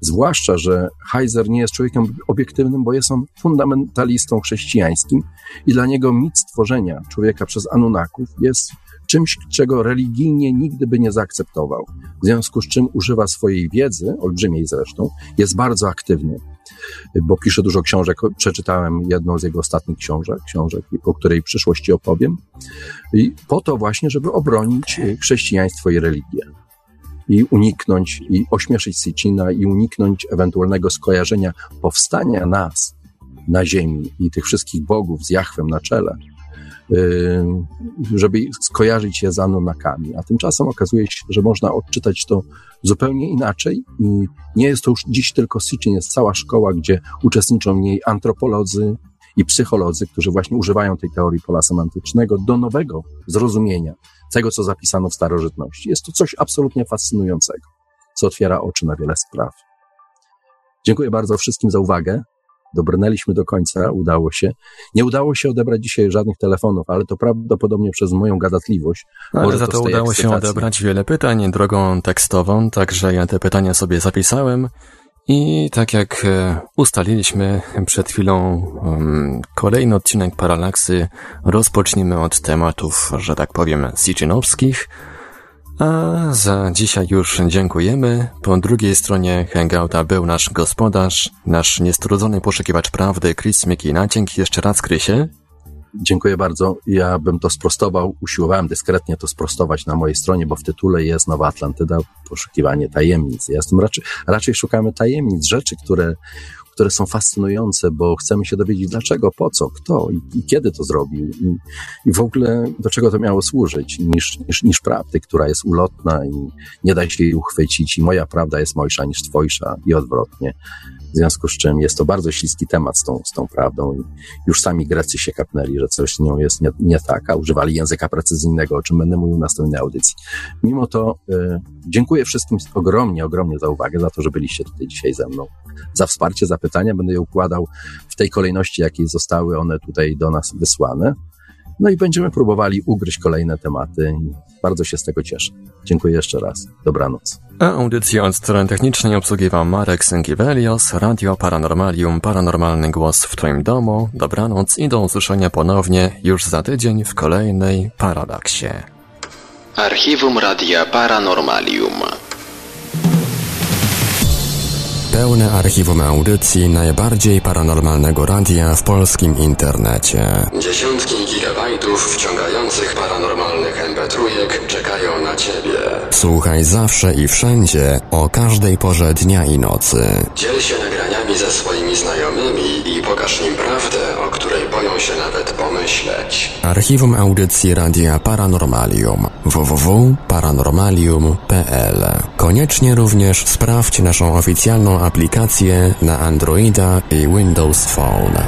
Zwłaszcza, że Heiser nie jest człowiekiem obiektywnym, bo jest on fundamentalistą chrześcijańskim i dla niego mit stworzenia człowieka przez Anunnaków jest czymś, czego religijnie nigdy by nie zaakceptował. W związku z czym używa swojej wiedzy, olbrzymiej zresztą, jest bardzo aktywny bo pisze dużo książek. Przeczytałem jedną z jego ostatnich książek, książek, o której w przyszłości opowiem. I po to właśnie, żeby obronić chrześcijaństwo i religię. I uniknąć, i ośmieszyć Sicina, i uniknąć ewentualnego skojarzenia powstania nas na ziemi i tych wszystkich bogów z Jachwem na czele żeby skojarzyć je z Anunnakami. A tymczasem okazuje się, że można odczytać to zupełnie inaczej i nie jest to już dziś tylko Sitchin, jest cała szkoła, gdzie uczestniczą w niej antropolodzy i psycholodzy, którzy właśnie używają tej teorii pola semantycznego do nowego zrozumienia tego, co zapisano w starożytności. Jest to coś absolutnie fascynującego, co otwiera oczy na wiele spraw. Dziękuję bardzo wszystkim za uwagę. Dobrnęliśmy do końca, udało się. Nie udało się odebrać dzisiaj żadnych telefonów, ale to prawdopodobnie przez moją gadatliwość. Ale za to udało się odebrać wiele pytań drogą tekstową, także ja te pytania sobie zapisałem. I tak jak e, ustaliliśmy przed chwilą, um, kolejny odcinek Paralaksy rozpoczniemy od tematów, że tak powiem, sitchinowskich. A za dzisiaj już dziękujemy. Po drugiej stronie Hangouta był nasz gospodarz, nasz niestrudzony poszukiwacz prawdy, Chris Mykina. Dzięki jeszcze raz, Chrisie. Dziękuję bardzo. Ja bym to sprostował, usiłowałem dyskretnie to sprostować na mojej stronie, bo w tytule jest Nowa Atlantyda, poszukiwanie tajemnic. Ja jestem raczej, raczej szukamy tajemnic, rzeczy, które, które są fascynujące, bo chcemy się dowiedzieć dlaczego, po co, kto i, i kiedy to zrobił i, i, w ogóle do czego to miało służyć, niż, niż, niż prawdy, która jest ulotna i nie da się jej uchwycić i moja prawda jest mojsza niż twojsza i odwrotnie. W związku z czym jest to bardzo śliski temat z tą, z tą prawdą i już sami Grecy się kapnęli, że coś z nią jest nie, nie tak, a używali języka precyzyjnego, o czym będę mówił w następnej audycji. Mimo to y, dziękuję wszystkim ogromnie, ogromnie za uwagę, za to, że byliście tutaj dzisiaj ze mną, za wsparcie, za pytania. Będę je układał w tej kolejności, jakiej zostały one tutaj do nas wysłane. No i będziemy próbowali ugryźć kolejne tematy. Bardzo się z tego cieszę. Dziękuję jeszcze raz. Dobranoc. A audycję od strony technicznej obsługiwał Marek Sękiewelios, Radio Paranormalium, Paranormalny Głos w Twoim domu. Dobranoc i do usłyszenia ponownie już za tydzień w kolejnej Paradaksie. Archiwum Radia Paranormalium. Pełne archiwum audycji najbardziej paranormalnego radia w polskim internecie. Dziesiątki gigabajtów wciągających paranormalnych mp czekają na Ciebie. Słuchaj zawsze i wszędzie, o każdej porze dnia i nocy. Dziel się nagraniami ze swoimi znajomymi się nawet pomyśleć. Archiwum audycji Radia Paranormalium www.paranormalium.pl Koniecznie również sprawdź naszą oficjalną aplikację na Androida i Windows Phone.